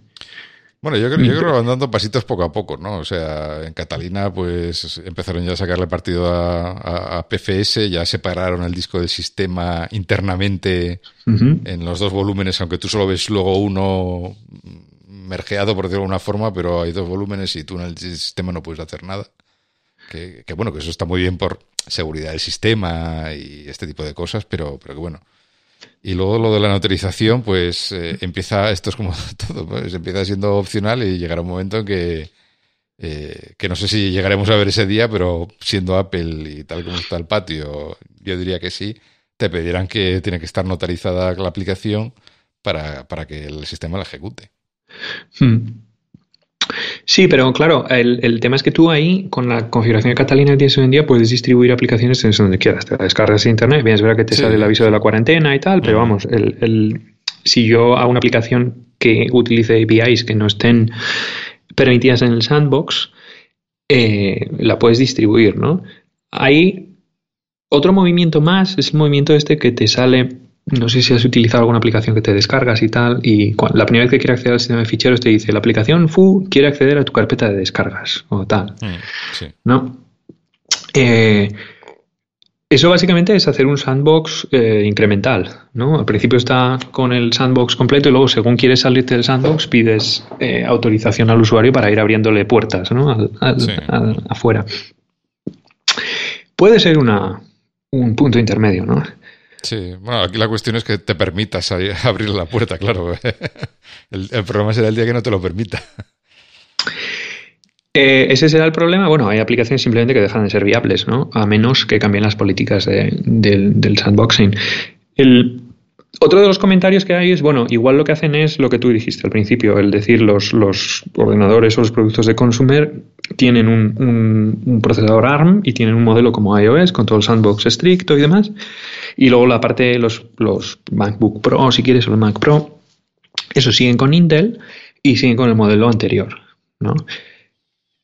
bueno, yo creo, yo creo que van dando pasitos poco a poco, ¿no? O sea, en Catalina, pues empezaron ya a sacarle partido a, PFS, ya separaron el disco del sistema internamente en los dos volúmenes, aunque tú solo ves luego uno mergeado, por decirlo de alguna forma, pero hay dos volúmenes y tú en el sistema no puedes hacer nada. Que, que bueno, que eso está muy bien por seguridad del sistema y este tipo de cosas, pero, pero que bueno y luego lo de la notorización, pues eh, empieza, esto es como todo, pues empieza siendo opcional y llegará un momento en que, eh, que no sé si llegaremos a ver ese día, pero siendo Apple y tal como está el patio, yo diría que sí, te pedirán que tiene que estar notarizada la aplicación para, para que el sistema la ejecute. Hmm. Sí, pero claro, el, tema es que tú ahí, con la configuración de Catalina que tienes hoy en día, puedes distribuir aplicaciones en donde quieras. Te descargas de internet, bien, es verdad que te sale el aviso de la cuarentena y tal, pero vamos, el, si yo hago una aplicación que utilice APIs que no estén permitidas en el sandbox, eh, la puedes distribuir, ¿no? Hay otro movimiento más, es el movimiento este que te sale no sé si has utilizado alguna aplicación que te descargas y tal, y la primera vez que quieres acceder al sistema de ficheros te dice, la aplicación FU quiere acceder a tu carpeta de descargas o tal. Mm, ¿No? Eh, eso básicamente es hacer un sandbox eh, incremental, ¿no? Al principio está con el sandbox completo y luego según quieres salirte del sandbox pides eh, autorización al usuario para ir abriéndole puertas, ¿no? afuera. Puede ser una, un punto intermedio, ¿no? Sí, bueno, aquí la cuestión es que te permitas abrir la puerta, claro. El, problema será el día que no te lo permita. Eh, ese será el problema. Bueno, hay aplicaciones simplemente que dejan de ser viables, ¿no? A menos que cambien las políticas del, sandboxing. El, otro de los comentarios que hay es, bueno, igual lo que hacen es lo que tú dijiste al principio, el decir los, ordenadores o los productos de consumer tienen un, procesador ARM y tienen un modelo como iOS con todo el sandbox estricto y demás. Y luego la parte los, los MacBook Pro, si quieres, o el Mac Pro, eso siguen con Intel y siguen con el modelo anterior. ¿no?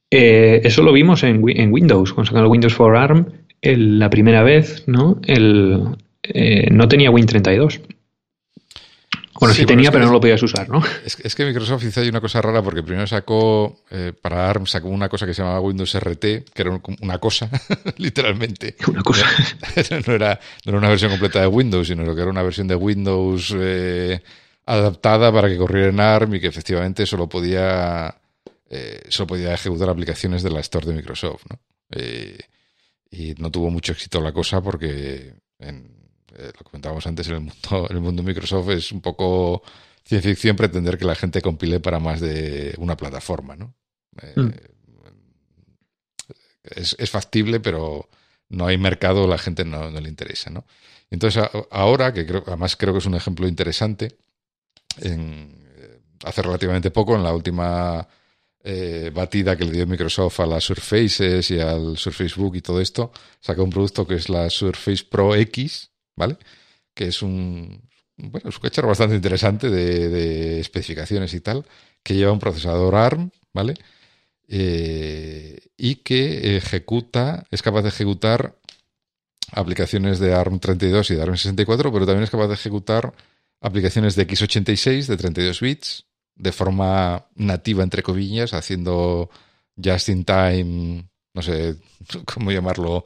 Eh, eso lo vimos en, en, Windows, cuando sacaron Windows for ARM, la primera vez, ¿no? Eh, no tenía Win32. Bueno, sí, tenía, pero no lo podías usar, ¿no? Es, que Microsoft hizo ahí una cosa rara porque primero sacó, eh, para ARM, sacó una cosa que se llamaba Windows RT, que era una cosa, literalmente. Una cosa. No era, no era una versión completa de Windows, sino que era una versión de Windows eh, adaptada para que corriera en ARM y que efectivamente solo podía, eh, solo podía ejecutar aplicaciones de la Store de Microsoft, ¿no? y no tuvo mucho éxito la cosa porque en, eh, lo comentábamos antes, en el mundo, en el mundo Microsoft es un poco ciencia ficción pretender que la gente compile para más de una plataforma, ¿no? Eh, mm. es, factible, pero no hay mercado, la gente no, le interesa, ¿no? Entonces, ahora, que creo, además creo que es un ejemplo interesante, en, eh, hace relativamente poco, en la última batida que le dio Microsoft a las Surfaces y al Surface Book y todo esto, sacó un producto que es la Surface Pro X, ¿vale? Que es un, bueno, un cacharro bastante interesante de, especificaciones y tal, que lleva un procesador ARM, ¿vale? Eh, y que ejecuta, es capaz de ejecutar aplicaciones de ARM 32 y de ARM 64, pero también es capaz de ejecutar aplicaciones de x86 de 32 bits de forma nativa, entre comillas, haciendo just in time, no sé cómo llamarlo,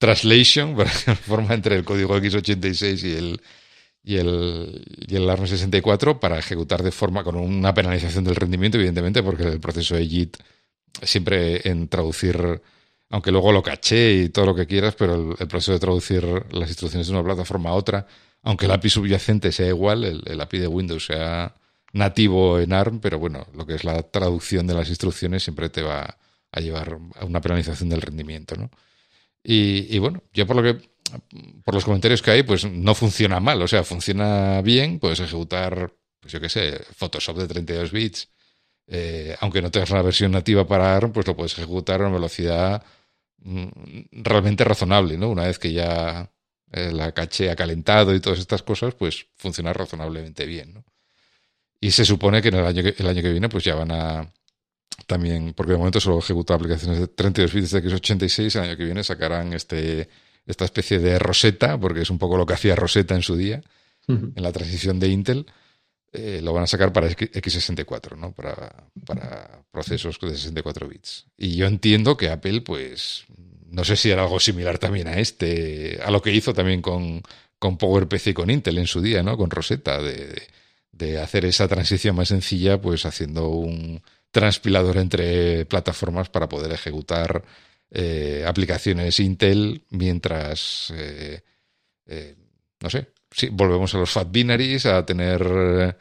translation, forma entre el código x86 y el, y el, y el ARM64 para ejecutar de forma con una penalización del rendimiento, evidentemente, porque el proceso de JIT siempre en traducir, aunque luego lo caché y todo lo que quieras, pero el, proceso de traducir las instrucciones de una plataforma a otra, aunque el API subyacente sea igual, el API de Windows sea nativo en ARM, pero bueno, lo que es la traducción de las instrucciones siempre te va a llevar a una penalización del rendimiento, ¿no? Y, bueno, yo por lo que por los comentarios que hay, pues no funciona mal, o sea, funciona bien, puedes ejecutar, pues yo qué sé, Photoshop de 32 bits, eh, aunque no tengas una versión nativa para ARM, pues lo puedes ejecutar a una velocidad mm, realmente razonable, ¿no? Una vez que ya eh, la caché ha calentado y todas estas cosas, pues funciona razonablemente bien, ¿no? Y se supone que en el año que, el año que viene, pues ya van a, también, porque de momento solo ejecuta aplicaciones de 32 bits de x86, el año que viene sacarán este, esta especie de Rosetta, porque es un poco lo que hacía Rosetta en su día, en la transición de Intel, eh, lo van a sacar para x64, ¿no? Para, para procesos de 64 bits. Y yo entiendo que Apple, pues, no sé si era algo similar también a este, a lo que hizo también con, con PowerPC y con Intel en su día, ¿no? Con Rosetta, de, de hacer esa transición más sencilla, pues haciendo un transpilador entre plataformas para poder ejecutar eh, aplicaciones Intel mientras, eh, eh, no sé, si volvemos a los fat binaries, a tener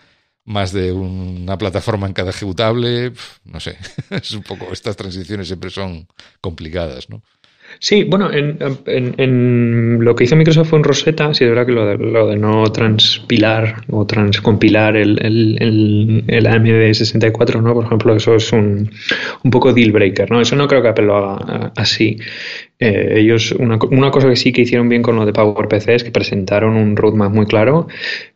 más de una plataforma en cada ejecutable, no sé, es un poco, estas transiciones siempre son complicadas, ¿no? Sí, bueno, en, lo que hizo Microsoft fue en Rosetta, sí es verdad que lo de, no transpilar o transcompilar el, el, el, AMD64, ¿no? Por ejemplo, eso es un, un poco deal breaker, ¿no? Eso no creo que Apple lo haga así. Eh, ellos, una, una, cosa que sí que hicieron bien con lo de PowerPC es que presentaron un roadmap muy claro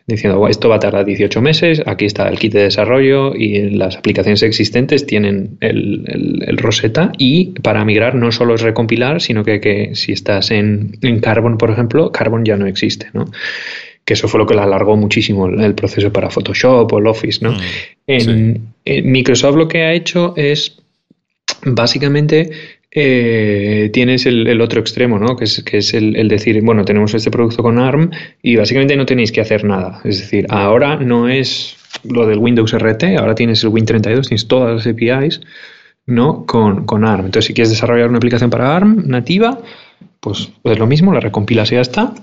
diciendo, esto va a tardar 18 meses, aquí está el kit de desarrollo y las aplicaciones existentes tienen el, el, Rosetta y para migrar no solo es recompilar, sino que, que si estás en, en, Carbon, por ejemplo, Carbon ya no existe, ¿no? que eso fue lo que la alargó muchísimo el, proceso para Photoshop o el Office, ¿no? Mm, en, Microsoft lo que ha hecho es básicamente eh, tienes el, otro extremo, ¿no? Que es, que es el, decir, bueno, tenemos este producto con ARM y básicamente no tenéis que hacer nada. Es decir, ahora no es lo del Windows RT, ahora tienes el Win32, tienes todas las APIs, ¿no? Con, con ARM. Entonces, si quieres desarrollar una aplicación para ARM nativa, pues es lo mismo, la recompilas y ya está.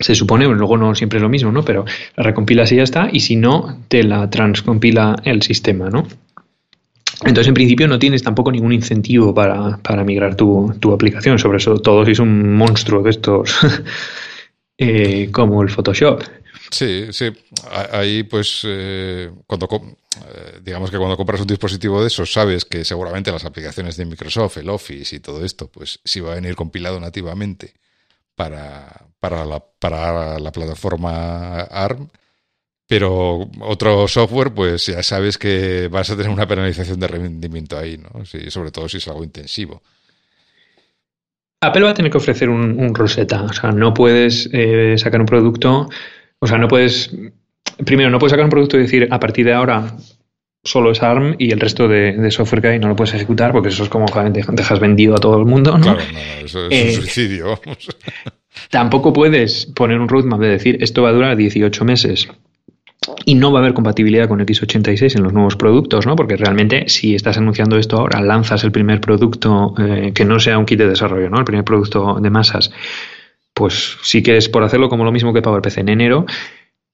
Se supone, luego no siempre es lo mismo, ¿no? Pero la recompilas y ya está, y si no, te la transcompila el sistema, ¿no? Entonces, en principio, no tienes tampoco ningún incentivo para, migrar tu, aplicación, sobre todo si es un monstruo de estos eh, como el Photoshop. Sí, sí. Ahí, pues, eh, cuando eh, digamos que cuando compras un dispositivo de esos, sabes que seguramente las aplicaciones de Microsoft, el Office y todo esto, pues sí va a venir compilado nativamente para, para, para la plataforma ARM pero otro software, pues ya sabes que vas a tener una penalización de rendimiento ahí, ¿no? Sí, sobre todo si es algo intensivo. Apple va a tener que ofrecer un, Rosetta. O sea, no puedes eh, sacar un producto. O sea, no puedes. Primero, no puedes sacar un producto y decir a partir de ahora solo es ARM y el resto de, software que hay no lo puedes ejecutar porque eso es como dejas vendido a todo el mundo, ¿no? Claro, no, eso es un eh, suicidio. Tampoco puedes poner un roadmap de decir esto va a durar 18 meses y no va a haber compatibilidad con x86 en los nuevos productos, ¿no? Porque realmente si estás anunciando esto ahora, lanzas el primer producto eh, que no sea un kit de desarrollo, ¿no? El primer producto de masas, pues si quieres por hacerlo como lo mismo que PowerPC en enero,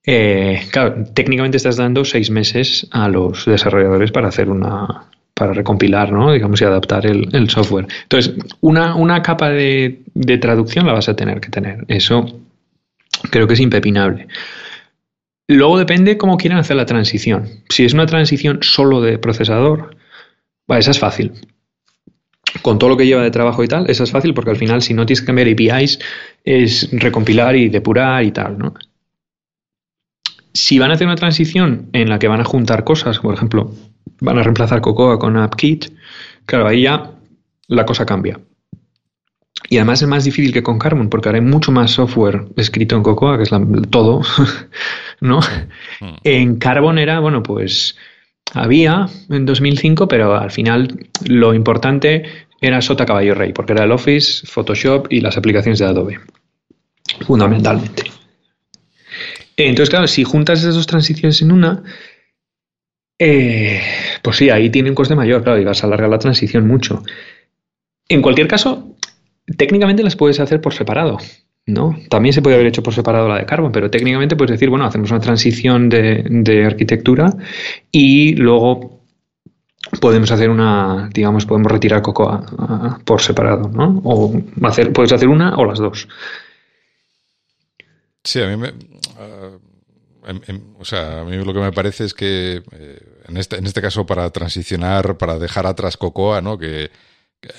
eh, claro, técnicamente estás dando seis meses a los desarrolladores para hacer una para recompilar, ¿no? digamos, y adaptar el, software. Entonces, una, una capa de, de traducción la vas a tener que tener. Eso creo que es impepinable. Luego depende cómo quieran hacer la transición. Si es una transición solo de procesador, esa es fácil. Con todo lo que lleva de trabajo y tal, esa es fácil porque al final si no tienes que cambiar APIs es recompilar y depurar y tal, ¿no? Si van a hacer una transición en la que van a juntar cosas, por ejemplo, van a reemplazar Cocoa con AppKit, claro, ahí ya la cosa cambia. Y además es más difícil que con Carbon, porque ahora hay mucho más software escrito en Cocoa, que es todo, ¿no? Mm. En Carbon era, bueno, pues había en 2005, pero al final lo importante era Sota Caballo Rey, porque era el Office, Photoshop y las aplicaciones de Adobe, fundamentalmente. Entonces, claro, si juntas esas dos transiciones en una, eh, pues sí, ahí tiene un coste mayor, claro, y vas a alargar la transición mucho. En cualquier caso, técnicamente las puedes hacer por separado. ¿no? También se puede haber hecho por separado la de Carbon, pero técnicamente puedes decir, bueno, hacemos una transición de, arquitectura y luego podemos hacer una, digamos, podemos retirar Cocoa por separado, ¿no? O hacer, puedes hacer una o las dos. Sí, a mí me, uh, o sea, a mí lo que me parece es que eh, en, este, en este caso para transicionar, para dejar atrás Cocoa, ¿no? Que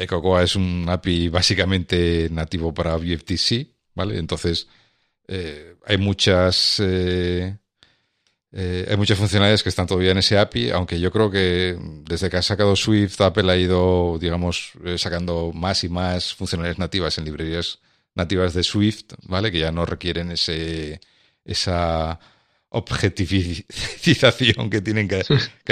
Cocoa es un API básicamente nativo para BFTC, ¿vale? Entonces, eh, hay muchas... Eh, eh, hay muchas funcionalidades que están todavía en ese API, aunque yo creo que desde que ha sacado Swift, Apple ha ido, digamos, sacando más y más funcionalidades nativas en librerías nativas de Swift, ¿vale? Que ya no requieren ese, esa objetivización que tienen que,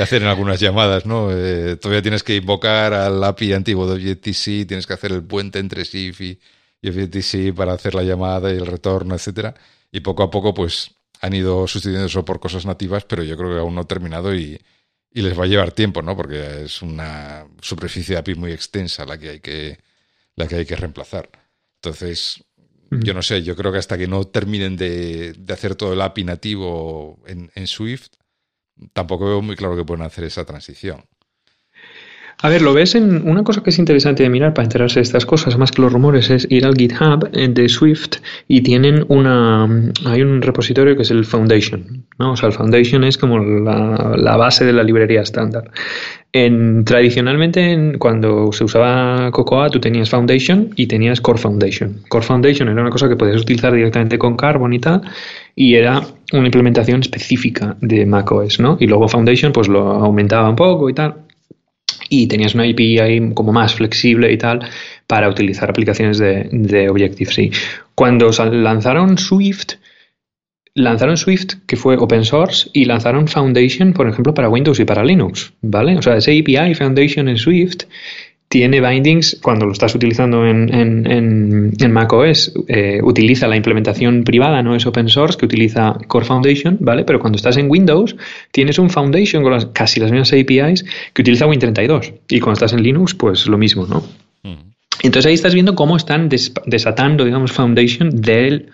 hacer en algunas llamadas, ¿no? Eh, todavía tienes que invocar al API antiguo de OBJTC, tienes que hacer el puente entre SIF y, y para hacer la llamada y el retorno, etcétera. Y poco a poco, pues, han ido sustituyendo eso por cosas nativas, pero yo creo que aún no ha terminado y, y les va a llevar tiempo, ¿no? Porque es una superficie de API muy extensa la que hay que, la que hay que reemplazar. Entonces, yo no sé, yo creo que hasta que no terminen de, hacer todo el API nativo en, Swift, tampoco veo muy claro que puedan hacer esa transición. A ver, lo ves en una cosa que es interesante de mirar para enterarse de estas cosas, más que los rumores, es ir al GitHub eh, de Swift y tienen una. Hay un repositorio que es el Foundation. ¿no? O sea, el Foundation es como la, base de la librería estándar. En, tradicionalmente, cuando se usaba Cocoa, tú tenías Foundation y tenías Core Foundation. Core Foundation era una cosa que podías utilizar directamente con Carbon y tal, y era una implementación específica de macOS, ¿no? Y luego Foundation pues lo aumentaba un poco y tal y tenías una API como más flexible y tal para utilizar aplicaciones de, de Objective-C. Cuando lanzaron Swift, lanzaron Swift, que fue open source, y lanzaron Foundation, por ejemplo, para Windows y para Linux, ¿vale? O sea, ese API Foundation en Swift tiene bindings cuando lo estás utilizando en, en, en, macOS, eh, utiliza la implementación privada, no es open source, que utiliza Core Foundation, ¿vale? Pero cuando estás en Windows, tienes un Foundation con casi las mismas APIs que utiliza Win32. Y cuando estás en Linux, pues lo mismo, ¿no? Mm. Entonces ahí estás viendo cómo están desatando, digamos, Foundation del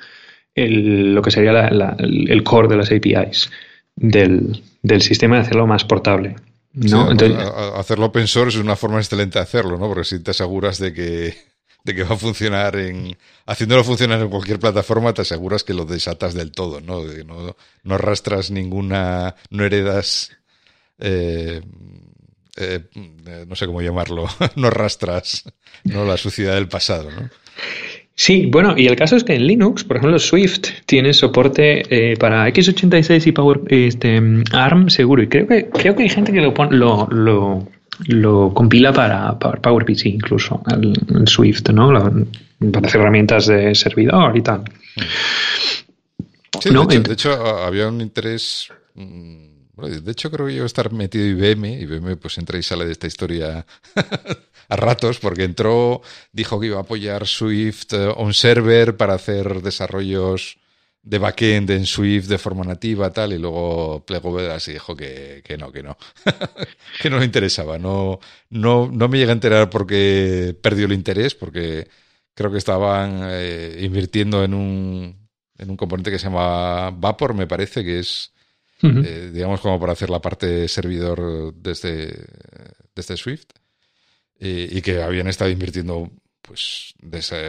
lo que sería el core de las APIs del, del sistema de hacerlo más portable. ¿No? hacerlo open source es una forma excelente de hacerlo, ¿no? Porque si te aseguras de que, de que va a funcionar en... Haciéndolo funcionar en cualquier plataforma, te aseguras que lo desatas del todo, ¿no? no, no arrastras ninguna... no heredas... Eh, eh, no sé cómo llamarlo, no arrastras ¿no? la suciedad del pasado, ¿no? Sí, bueno, y el caso es que en Linux, por ejemplo, Swift tiene soporte eh, para x86 y Power este, ARM seguro. Y creo que creo que hay gente que lo lo, lo, compila para, PowerPC incluso, el, Swift, ¿no? para hacer herramientas de servidor y tal. Sí, de, hecho, había un interés. Mm, de hecho, creo que a estar metido IBM. IBM pues entra y sale de esta historia a ratos porque entró, dijo que iba a apoyar Swift eh, on server para hacer desarrollos de backend en Swift de forma nativa tal y luego plegó velas y dijo que, no, que no, que no le interesaba. No, no, no me llega a enterar porque perdió el interés porque creo que estaban eh, invirtiendo en un, en un componente que se llama Vapor, me parece, que es, eh, digamos, como para hacer la parte servidor desde, desde Swift y, que habían estado invirtiendo, pues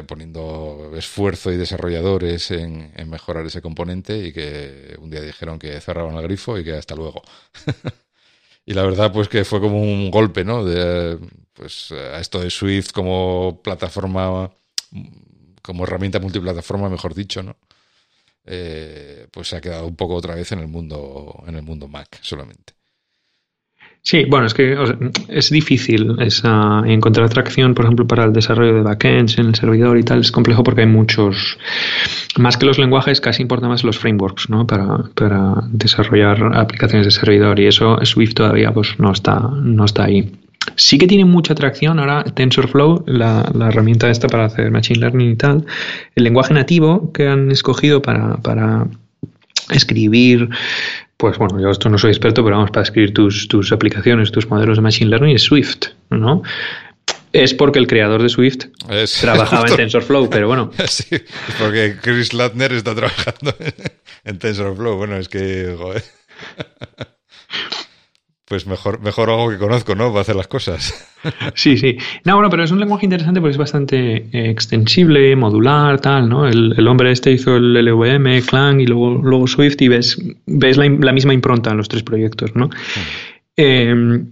poniendo esfuerzo y desarrolladores en, mejorar ese componente y que un día dijeron que cerraban el grifo y que hasta luego. y la verdad, pues que fue como un golpe, ¿no? De, pues a esto de Swift como plataforma, como herramienta multiplataforma, mejor dicho, ¿no? Eh, pues se ha quedado un poco otra vez en el mundo, en el mundo Mac solamente. Sí, bueno, es que es difícil encontrar tracción, por ejemplo, para el desarrollo de backends en el servidor y tal. Es complejo porque hay muchos, más que los lenguajes, casi importa más los frameworks, ¿no? Para, para desarrollar aplicaciones de servidor y eso Swift todavía pues no está, no está ahí. Sí que tiene mucha atracción ahora TensorFlow, la, la, herramienta esta para hacer machine learning y tal. El lenguaje nativo que han escogido para, para escribir pues bueno, yo esto no soy experto, pero vamos, para escribir tus, tus aplicaciones, tus modelos de Machine Learning es Swift, ¿no? Es porque el creador de Swift trabajaba en TensorFlow, pero bueno. Sí, porque Chris Latner está trabajando en TensorFlow. Bueno, es que, joder pues mejor, mejor algo que conozco, ¿no? Para hacer las cosas. Sí, sí. No, bueno, pero es un lenguaje interesante porque es bastante eh, extensible, modular, tal, ¿no? El, hombre este hizo el LVM, Clang y luego, luego Swift y ves, ves la, misma impronta en los tres proyectos, ¿no? Em,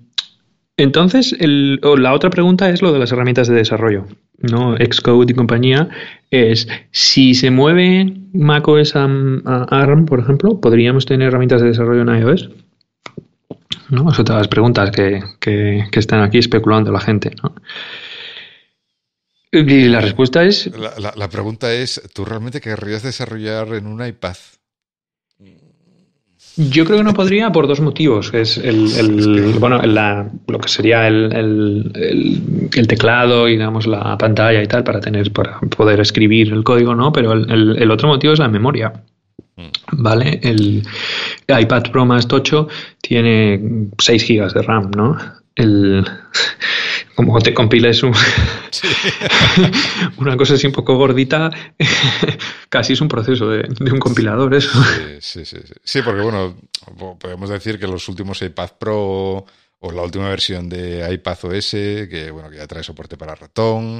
entonces, la otra pregunta es lo de las herramientas de desarrollo, ¿no? Xcode y compañía, es si se mueve macOS a ARM, por ejemplo, ¿podríamos tener herramientas de desarrollo en iOS? ¿No? Es otra de las preguntas que, que, están aquí especulando la gente, ¿no? Y la respuesta es... La, pregunta es, ¿tú realmente querrías desarrollar en un iPad? Yo creo que no podría por dos motivos. Es el, bueno, lo que sería el, el, teclado y digamos la pantalla y tal para tener para poder escribir el código, ¿no? Pero el, otro motivo es la memoria. ¿Vale? El iPad Pro más tocho tiene 6 GB de RAM, ¿no? El, como te compiles una cosa así un poco gordita, casi es un proceso de, un compilador eso. Sí, sí, sí, sí. porque bueno, podemos decir que los últimos iPad Pro o la última versión de iPad OS, que bueno, que ya trae soporte para ratón,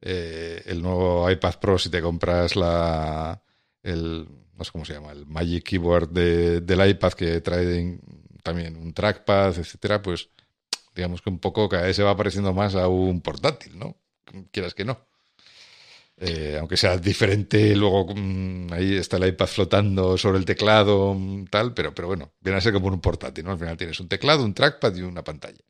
eh, el nuevo iPad Pro si te compras la el no sé cómo se llama, el Magic Keyboard del iPad que trae también un trackpad, etcétera, pues digamos que un poco cada vez se va pareciendo más a un portátil, ¿no? Quieras que no. Eh, aunque sea diferente, luego mm, ahí está el iPad flotando sobre el teclado, mm, tal, pero, pero bueno, viene a ser como un portátil, ¿no? Al final tienes un teclado, un trackpad y una pantalla.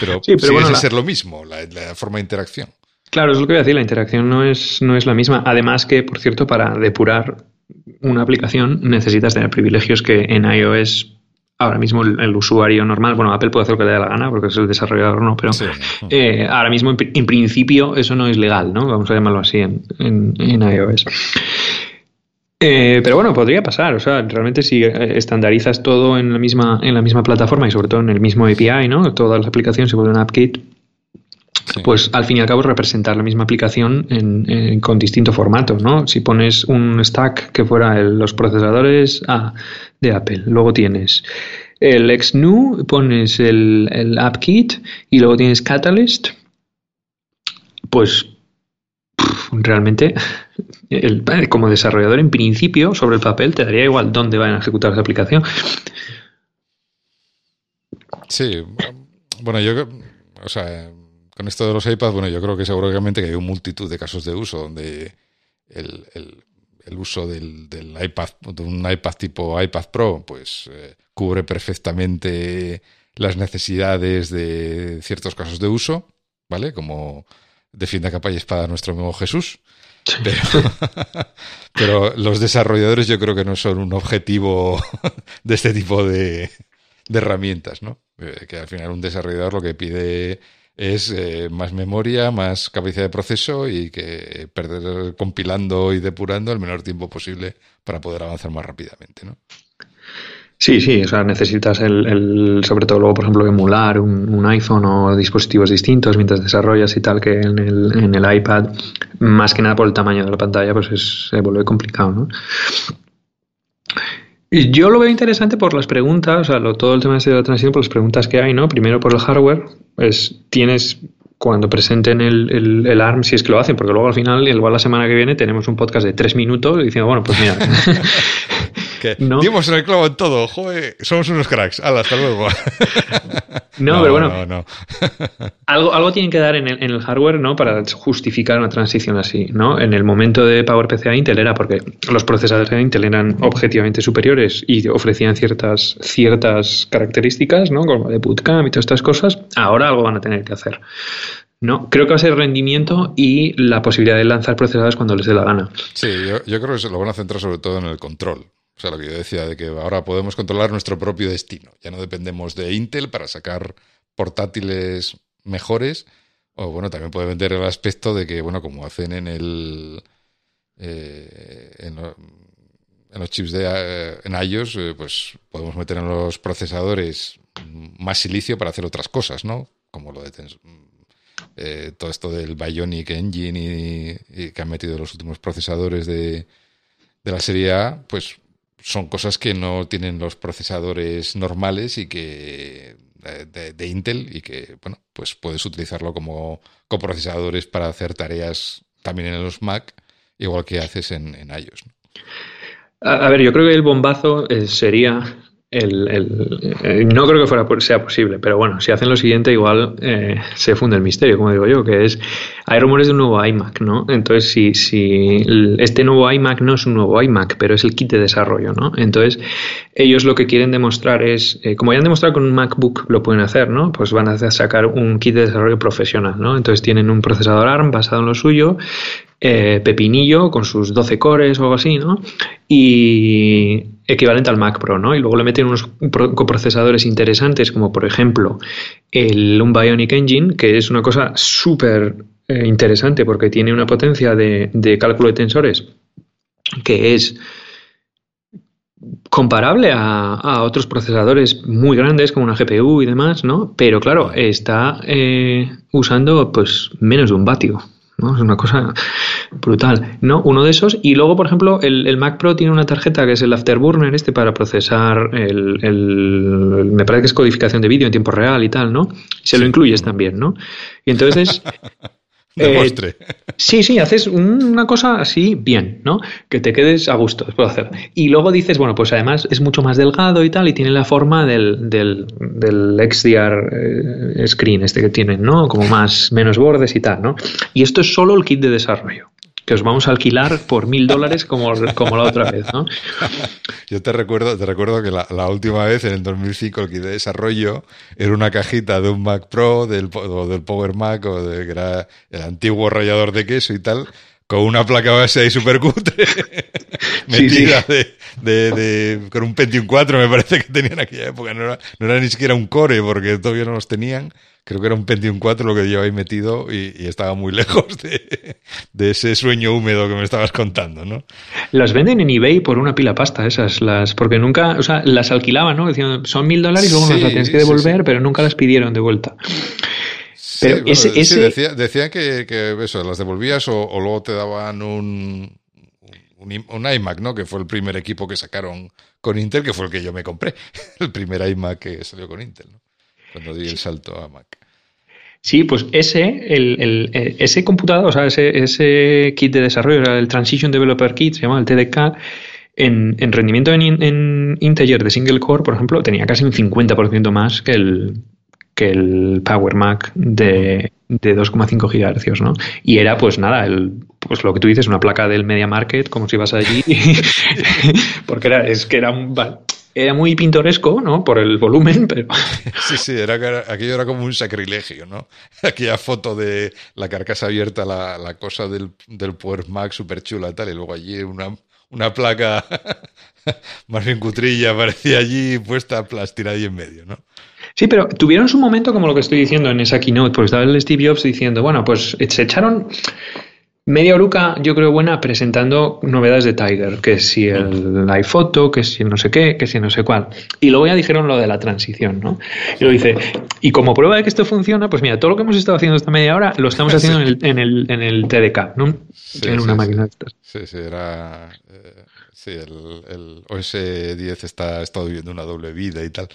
Pero, sí, pero sigue ser lo mismo, la, forma de interacción. Claro, es lo que voy a decir, la interacción no es, no es la misma. Además que, por cierto, para depurar una aplicación necesitas tener privilegios que en iOS ahora mismo el, usuario normal, bueno, Apple puede hacer lo que le dé la gana porque es el desarrollador, no, pero eh, ahora mismo en, principio eso no es legal, ¿no? Vamos a llamarlo así en, en, iOS. Eh, pero bueno, podría pasar, o sea, realmente si eh, estandarizas todo en la misma en la misma plataforma y sobre todo en el mismo API, ¿no? Todas las aplicaciones se vuelven AppKit, pues al fin y al cabo representar la misma aplicación en, con distinto formato, ¿no? Si pones un stack que fuera los procesadores de Apple, luego tienes el XNU, pones el, el AppKit y luego tienes Catalyst, pues realmente como desarrollador en principio sobre el papel te daría igual dónde van a ejecutar esa aplicación. Sí, bueno, yo, o sea, con esto de los iPads, bueno, yo creo que seguramente que hay una multitud de casos de uso donde el, uso del, iPad, de un iPad tipo iPad Pro, pues eh, cubre perfectamente las necesidades de ciertos casos de uso, ¿vale? Como defiende capa y espada nuestro amigo Jesús. Pero, los desarrolladores yo creo que no son un objetivo de este tipo de, de herramientas, ¿no? Eh, que al final un desarrollador lo que pide es eh, más memoria, más capacidad de proceso y que perder compilando y depurando el menor tiempo posible para poder avanzar más rápidamente, ¿no? Sí, sí, o sea, necesitas el, sobre todo luego, por ejemplo, emular un, iPhone o dispositivos distintos mientras desarrollas y tal que en el, en el iPad, más que nada por el tamaño de la pantalla, pues es, se vuelve complicado, ¿no? Yo lo veo interesante por las preguntas, o sea, todo el tema de la transición, por las preguntas que hay, ¿no? Primero por el hardware, pues tienes cuando presenten el, el, ARM, si es que lo hacen, porque luego al final, igual la semana que viene, tenemos un podcast de tres minutos diciendo, bueno, pues mira. ¿No? Dimos en el clavo en todo, joder, somos unos cracks. hasta luego. no, pero bueno. algo, algo tienen que dar en el, en el, hardware, ¿no? Para justificar una transición así, ¿no? En el momento de PowerPC a Intel era porque los procesadores de Intel eran objetivamente superiores y ofrecían ciertas, ciertas características, ¿no? Como de bootcamp y todas estas cosas. Ahora algo van a tener que hacer. No, creo que va a ser rendimiento y la posibilidad de lanzar procesadores cuando les dé la gana. Sí, yo, creo que se lo van a centrar sobre todo en el control. O sea, lo que yo decía de que ahora podemos controlar nuestro propio destino. Ya no dependemos de Intel para sacar portátiles mejores. O bueno, también puede vender el aspecto de que, bueno, como hacen en el. Eh, en, los chips de eh, en iOS, eh, pues podemos meter en los procesadores más silicio para hacer otras cosas, ¿no? Como lo de eh, todo esto del Bionic Engine y, que han metido los últimos procesadores de, la serie A, pues son cosas que no tienen los procesadores normales y que de, Intel y que bueno pues puedes utilizarlo como coprocesadores para hacer tareas también en los Mac igual que haces en, iOS a, ver yo creo que el bombazo eh, sería el, no creo que sea posible, pero bueno, si hacen lo siguiente, igual eh, se funde el misterio, como digo yo, que es, hay rumores de un nuevo iMac, ¿no? Entonces, si, este nuevo iMac no es un nuevo iMac, pero es el kit de desarrollo, ¿no? Entonces, ellos lo que quieren demostrar es, eh, como ya han demostrado con un MacBook lo pueden hacer, ¿no? Pues van a sacar un kit de desarrollo profesional, ¿no? Entonces tienen un procesador ARM basado en lo suyo, eh, pepinillo con sus 12 cores o algo así, ¿no? Y equivalente al Mac Pro, ¿no? Y luego le meten unos coprocesadores interesantes, como por ejemplo el un Bionic Engine, que es una cosa súper eh, interesante porque tiene una potencia de, cálculo de tensores que es comparable a, otros procesadores muy grandes como una GPU y demás, ¿no? Pero claro, está eh, usando pues menos de un vatio ¿no? Es una cosa brutal, ¿no? Uno de esos. Y luego, por ejemplo, el, Mac Pro tiene una tarjeta que es el Afterburner este para procesar el, me parece que es codificación de vídeo en tiempo real y tal, ¿no? Se lo incluyes también, ¿no? Y entonces Eh, sí, sí, haces una cosa así bien, ¿no? Que te quedes a gusto después de hacer. Y luego dices, bueno, pues además es mucho más delgado y tal, y tiene la forma del, del, del XDR eh, screen este que tienen, ¿no? Como más, menos bordes y tal, ¿no? Y esto es solo el kit de desarrollo que os vamos a alquilar por mil dólares como, como la otra vez, ¿no? Yo te recuerdo, te recuerdo que la, última vez, en el 2005, el kit de desarrollo era una cajita de un Mac Pro, del, o del Power Mac, o de que era el antiguo rallador de queso y tal, con una placa base ahí super cutre, metida De, de, con un Pentium 4, me parece que tenían en aquella época. No era, no era ni siquiera un core, porque todavía no los tenían creo que era un Pentium 4 lo que llevaba ahí metido y, estaba muy lejos de, ese sueño húmedo que me estabas contando, ¿no? Las venden en eBay por una pila pasta esas, las porque nunca, o sea, las alquilaban, ¿no? Decían, son mil dólares y luego las tienes que devolver, pero nunca las pidieron de vuelta. Pero ese, ese... decía, que, eso, las devolvías o, luego te daban un, un, un, iMac, ¿no? Que fue el primer equipo que sacaron con Intel, que fue el que yo me compré, el primer iMac que salió con Intel, ¿no? Cuando di el salto a Mac. Sí, pues ese, el, eh, ese computador, o sea, ese, ese kit de desarrollo, el Transition Developer Kit, se llama el TDK, en, rendimiento en, en, integer de single core, por ejemplo, tenía casi un 50% más que el, que el Power Mac de, de 2,5 GHz, ¿no? Y era, pues nada, el, pues lo que tú dices, una placa del Media Market, como si vas allí, porque era, es que era un, era muy pintoresco, ¿no? Por el volumen, pero... Sí, sí, era, aquello era como un sacrilegio, ¿no? Aquella foto de la carcasa abierta, la, cosa del, del Power Mac súper chula y tal, y luego allí una, una placa más bien cutrilla parecía allí puesta plástica ahí en medio, ¿no? Sí, pero tuvieron su momento como lo que estoy diciendo en esa keynote, porque estaba el Steve Jobs diciendo, bueno, pues se echaron Media oruca, yo creo buena, presentando novedades de Tiger, que si el iPhoto, que si no sé qué, que si no sé cuál. Y luego ya dijeron lo de la transición, ¿no? Y lo dice, y como prueba de que esto funciona, pues mira, todo lo que hemos estado haciendo esta media hora lo estamos haciendo en, el, en, el, en, el, TDK, ¿no? en una máquina de estas. Sí, sí, era... Eh, sí, el, el, OS 10 está, está viviendo una doble vida y tal.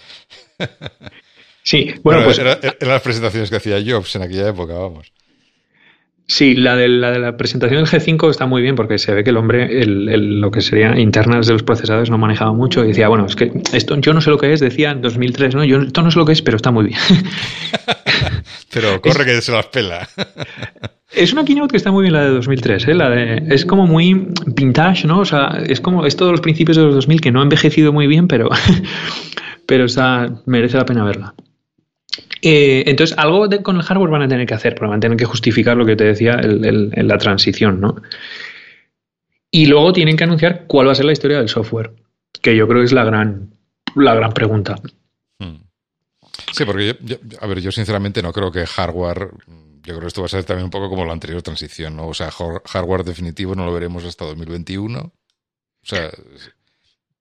Sí, bueno, pues... Eran era las presentaciones que hacía Jobs en aquella época, vamos. Sí, la de, la de la presentación del G5 está muy bien porque se ve que el hombre, el, lo que sería internas de los procesadores no manejaba mucho y decía, bueno, es que esto yo no sé lo que es, decía en 2003, ¿no? Yo esto no sé lo que es, pero está muy bien. pero corre que se las pela. Es una keynote que está muy bien la de 2003, ¿eh? la de, es como muy vintage, ¿no? O sea, es como es todos los principios de los 2000 que no ha envejecido muy bien, pero pero está, merece la pena verla. Eh, entonces, algo con el hardware van a tener que hacer, porque van a tener que justificar lo que te decía en la transición, ¿no? Y luego tienen que anunciar cuál va a ser la historia del software, que yo creo que es la gran, la gran pregunta. Hmm. Sí, porque yo, a ver, yo sinceramente no creo que hardware, yo creo que esto va a ser también un poco como la anterior transición, ¿no? O sea, hardware definitivo no lo veremos hasta 2021. O sea,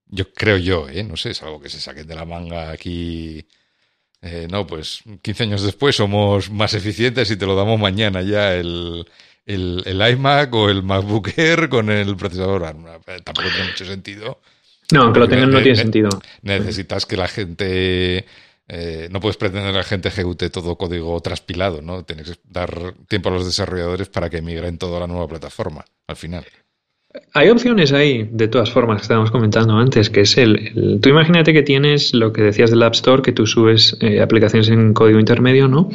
yo creo yo, ¿eh? No sé, es algo que se saquen de la manga aquí eh, no, pues 15 años después somos más eficientes y te lo damos mañana ya el, el, iMac o el MacBook Air con el procesador ARM. Eh, tampoco tiene mucho sentido. No, aunque lo tengan no tiene sentido. Necesitas que la gente... Eh, no puedes pretender que la gente ejecute todo código traspilado, ¿no? Tienes que dar tiempo a los desarrolladores para que migren todo a la nueva plataforma, al final. Hay opciones ahí, de todas formas, que estábamos comentando antes, que es el, Tú imagínate que tienes lo que decías del App Store, que tú subes eh, aplicaciones en código intermedio, ¿no?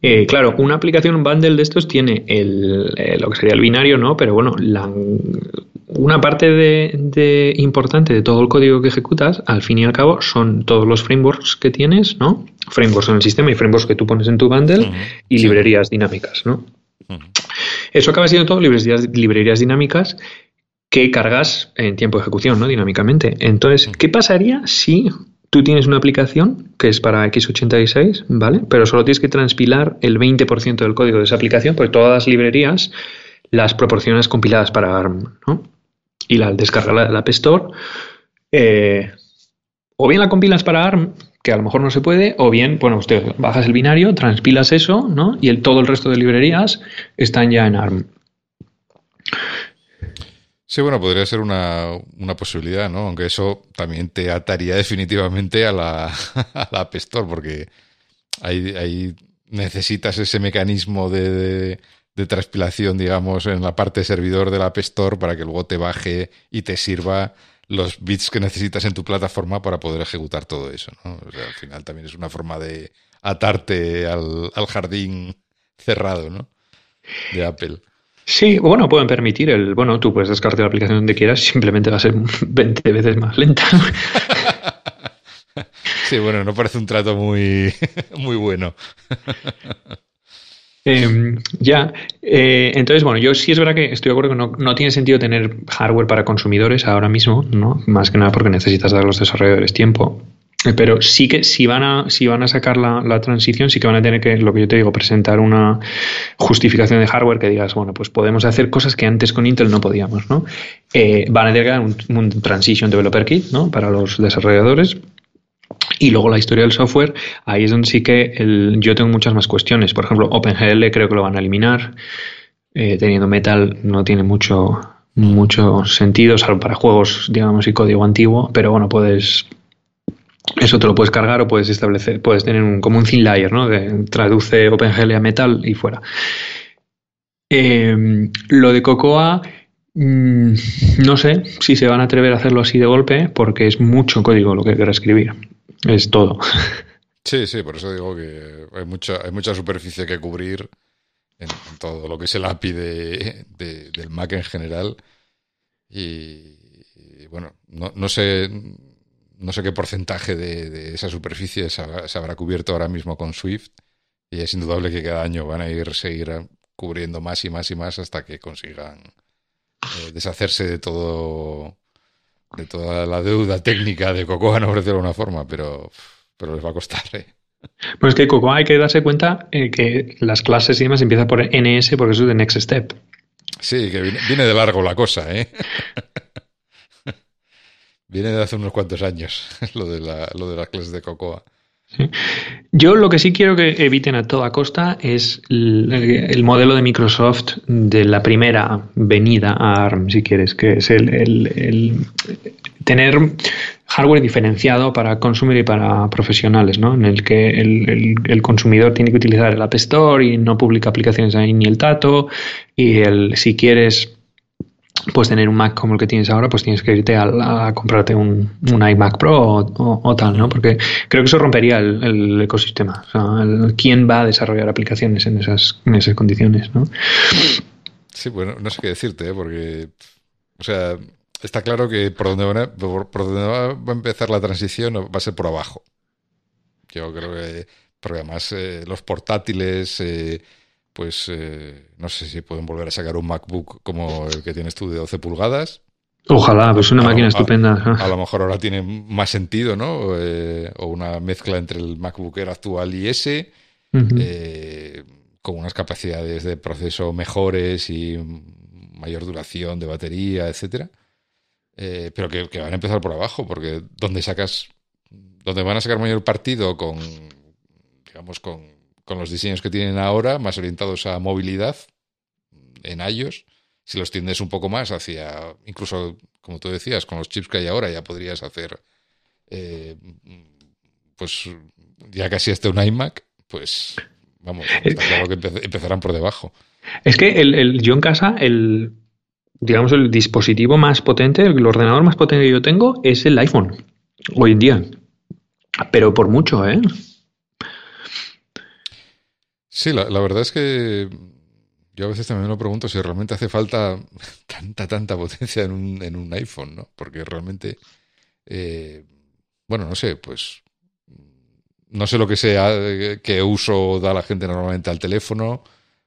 Eh, claro, una aplicación, un bundle de estos tiene el, eh, lo que sería el binario, ¿no? Pero bueno, una parte de, importante de todo el código que ejecutas, al fin y al cabo, son todos los frameworks que tienes, ¿no? Frameworks en el sistema y frameworks que tú pones en tu bundle y librerías dinámicas, ¿no? Eso acaba siendo todo librerías, dinámicas que cargas en tiempo de ejecución, ¿no? Dinámicamente. Entonces, ¿qué pasaría si tú tienes una aplicación que es para x86, ¿vale? Pero solo tienes que transpilar el 20% del código de esa aplicación, porque todas las librerías las proporcionas compiladas para ARM, ¿no? Y la descarga la, App Store, eh, o bien la compilas para ARM que a lo mejor no se puede, o bien, bueno, usted bajas el binario, transpilas eso, ¿no? Y el, todo el resto de librerías están ya en ARM. Sí, bueno, podría ser una, posibilidad, ¿no? Aunque eso también te ataría definitivamente a la, a la App Store, porque ahí, necesitas ese mecanismo de, de, transpilación, digamos, en la parte servidor de la App Store para que luego te baje y te sirva los bits que necesitas en tu plataforma para poder ejecutar todo eso, ¿no? O sea, al final también es una forma de atarte al, al jardín cerrado, ¿no? De Apple. Sí, bueno, pueden permitir el, bueno, tú puedes descargar la aplicación donde quieras, simplemente va a ser 20 veces más lenta. sí, bueno, no parece un trato muy, muy bueno. Em, ya, eh, entonces, bueno, yo sí es verdad que estoy de acuerdo que no, no, tiene sentido tener hardware para consumidores ahora mismo, ¿no? Más que nada porque necesitas dar a los desarrolladores tiempo. Pero sí que si van a, si van a sacar la, transición, sí que van a tener que, lo que yo te digo, presentar una justificación de hardware que digas, bueno, pues podemos hacer cosas que antes con Intel no podíamos, ¿no? Eh, van a tener que dar un, Transition Developer Kit, ¿no? Para los desarrolladores. Y luego la historia del software, ahí es donde sí que yo tengo muchas más cuestiones. Por ejemplo, OpenGL creo que lo van a eliminar. Eh, teniendo Metal no tiene mucho, mucho sentido, salvo para juegos, digamos, y código antiguo, pero bueno, puedes eso te lo puedes cargar o puedes establecer, puedes tener un, como un thin layer, ¿no? Traduce OpenGL a Metal y fuera. Eh, lo de Cocoa, mm, no sé si se van a atrever a hacerlo así de golpe, porque es mucho código lo que hay que reescribir. Es todo. Sí, sí, por eso digo que hay mucha, hay mucha superficie que cubrir en, todo lo que es el API de, del Mac en general. Y, bueno, no, no sé no sé qué porcentaje de, esa superficie se, habrá cubierto ahora mismo con Swift y es indudable que cada año van a ir seguir cubriendo más y más y más hasta que consigan eh, deshacerse de todo de toda la deuda técnica de Cocoa, no ofrecerlo de una forma, pero, pero les va a costar. ¿eh? Pues que Cocoa hay que darse cuenta eh, que las clases y demás empiezan por NS porque eso es de Next Step. Sí, que viene de largo la cosa, ¿eh? Viene de hace unos cuantos años lo de, la, lo de las clases de Cocoa. Yo lo que sí quiero que eviten a toda costa es el, modelo de Microsoft de la primera venida a ARM, si quieres, que es el, tener hardware diferenciado para consumir y para profesionales, ¿no? En el que el, consumidor tiene que utilizar el App Store y no publica aplicaciones ahí ni el Tato. Y el, si quieres pues tener un Mac como el que tienes ahora, pues tienes que irte a, comprarte un, iMac Pro o, tal, ¿no? Porque creo que eso rompería el, ecosistema. O sea, ¿quién va a desarrollar aplicaciones en esas, en esas condiciones, ¿no? Sí, bueno, no sé qué decirte, ¿eh? porque, o sea, está claro que por donde, va, por, donde va a empezar la transición va a ser por abajo. Yo creo que, porque además eh, los portátiles... Eh, pues eh, no sé si pueden volver a sacar un MacBook como el que tienes tú de 12 pulgadas. Ojalá, pues una máquina estupenda. A, lo mejor ahora tiene más sentido, ¿no? Eh, o una mezcla entre el MacBook Air actual y ese, eh, con unas capacidades de proceso mejores y mayor duración de batería, etcétera. pero que, que, van a empezar por abajo, porque donde sacas, donde van a sacar mayor partido con, digamos, con con los diseños que tienen ahora, más orientados a movilidad en iOS, si los tiendes un poco más hacia, incluso como tú decías, con los chips que hay ahora ya podrías hacer, eh, pues ya casi hasta un iMac, pues vamos, está claro que empezarán por debajo. Es que el, el, yo en casa, el, digamos, el dispositivo más potente, el ordenador más potente que yo tengo es el iPhone, hoy en día. Pero por mucho, ¿eh? Sí, la, verdad es que yo a veces también me lo pregunto si realmente hace falta tanta, tanta potencia en un, en un iPhone, ¿no? Porque realmente, eh, bueno, no sé, pues no sé lo que sea, qué uso da la gente normalmente al teléfono,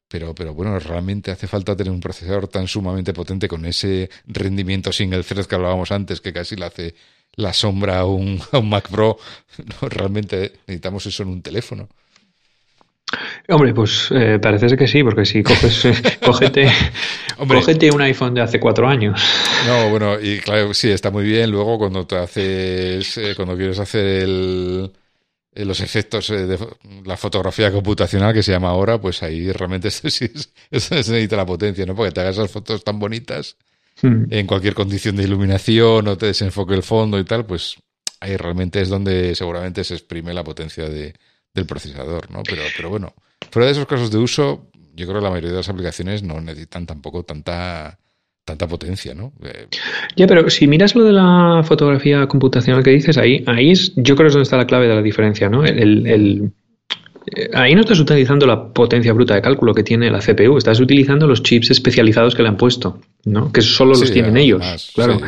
pero, pero bueno, realmente hace falta tener un procesador tan sumamente potente con ese rendimiento single thread que hablábamos antes, que casi le hace la sombra a un, a un Mac Pro. Realmente necesitamos eso en un teléfono. Hombre, pues eh, parece que sí, porque si coges, eh, cógete, un iPhone de hace cuatro años. No, bueno, y claro, sí, está muy bien. Luego, cuando te haces, eh, cuando quieres hacer el, los efectos de la fotografía computacional que se llama ahora, pues ahí realmente eso, se necesita la potencia, ¿no? Porque te hagas esas fotos tan bonitas hmm. en cualquier condición de iluminación o te desenfoque el fondo y tal, pues ahí realmente es donde seguramente se exprime la potencia de, del procesador, ¿no? Pero, pero bueno, fuera de esos casos de uso, yo creo que la mayoría de las aplicaciones no necesitan tampoco tanta tanta potencia, ¿no? Eh, ya, pero si miras lo de la fotografía computacional que dices, ahí, ahí es, yo creo que es donde está la clave de la diferencia, ¿no? El, el, eh, ahí no estás utilizando la potencia bruta de cálculo que tiene la CPU, estás utilizando los chips especializados que le han puesto, ¿no? Que solo los tienen ellos, claro.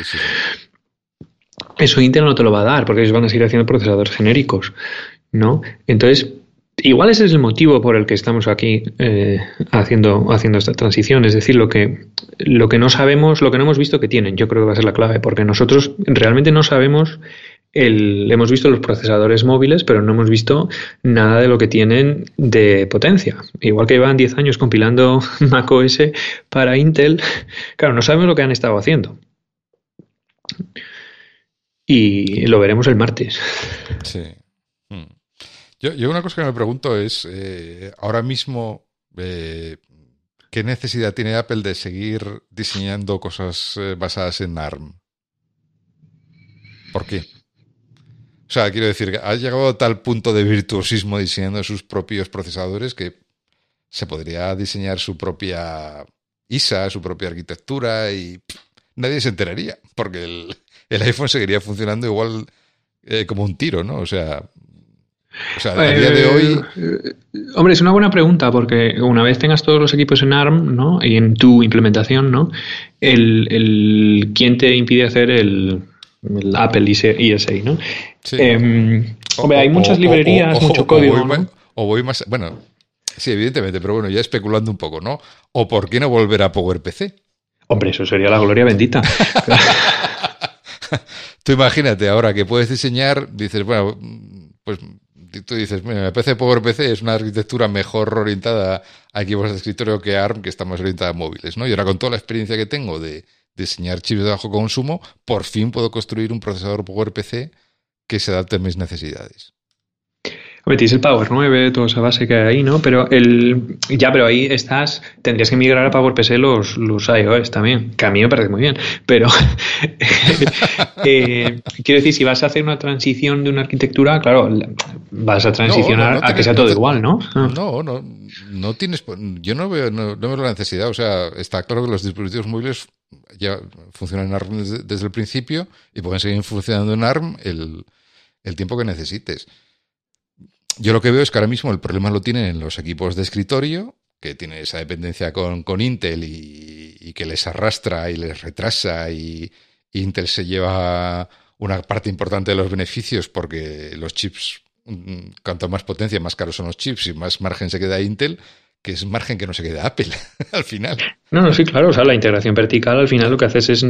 Eso Intel no te lo va a dar porque ellos van a seguir haciendo procesadores genéricos, ¿no? Entonces, igual ese es el motivo por el que estamos aquí eh, haciendo, haciendo esta transición, es decir, lo que, lo que no sabemos, lo que no hemos visto que tienen, yo creo que va a ser la clave, porque nosotros realmente no sabemos el, hemos visto los procesadores móviles, pero no hemos visto nada de lo que tienen de potencia. Igual que llevan 10 años compilando macOS para Intel, claro, no sabemos lo que han estado haciendo y lo veremos el martes. Sí. Hmm. Yo, una cosa que me pregunto es, eh, ahora mismo, eh, ¿qué necesidad tiene Apple de seguir diseñando cosas eh, basadas en ARM? ¿Por qué? O sea, quiero decir, ha llegado a tal punto de virtuosismo diseñando sus propios procesadores que se podría diseñar su propia ISA, su propia arquitectura y nadie se enteraría, porque el, iPhone seguiría funcionando igual como un tiro, ¿no? O sea, o sea, a día de hoy. Eh, hombre, es una buena pregunta porque una vez tengas todos los equipos en ARM, ¿no? Y en tu implementación, ¿no? El, el ¿Quién te impide hacer el, Apple ESA, ¿no? Em, hombre, hay muchas librerías, mucho código. o voy más. Bueno, sí, evidentemente, pero bueno, ya especulando un poco, ¿no? ¿O por qué no volver a PowerPC? Hombre, eso sería la gloria bendita. tú imagínate ahora que puedes diseñar, dices, bueno, pues tú dices, mira, PC PowerPC es una arquitectura mejor orientada a equipos de escritorio que ARM, que está más orientada a móviles, ¿no? Y ahora con toda la experiencia que tengo de diseñar chips de bajo consumo, por fin puedo construir un procesador PowerPC que se adapte a mis necesidades tienes el Power 9, toda esa base que hay ahí, ¿no? Pero el ya, pero ahí estás, tendrías que migrar a PowerPC los, los iOS también, que a mí me parece muy bien, pero eh, quiero decir, si vas a hacer una transición de una arquitectura, claro, vas a transicionar a que sea todo igual, ¿no? Ah. No, no, no tienes, yo no veo, no, veo la necesidad, o sea, está claro que los dispositivos móviles ya funcionan en ARM desde, el principio y pueden seguir funcionando en ARM el, el tiempo que necesites. Yo lo que veo es que ahora mismo el problema lo tienen en los equipos de escritorio, que tienen esa dependencia con, con Intel y, que les arrastra y les retrasa y, Intel se lleva una parte importante de los beneficios porque los chips, mm, cuanto más potencia, más caros son los chips y más margen se queda Intel que es margen que no se queda Apple al final. No, no, sí, claro. O sea, la integración vertical al final lo que haces es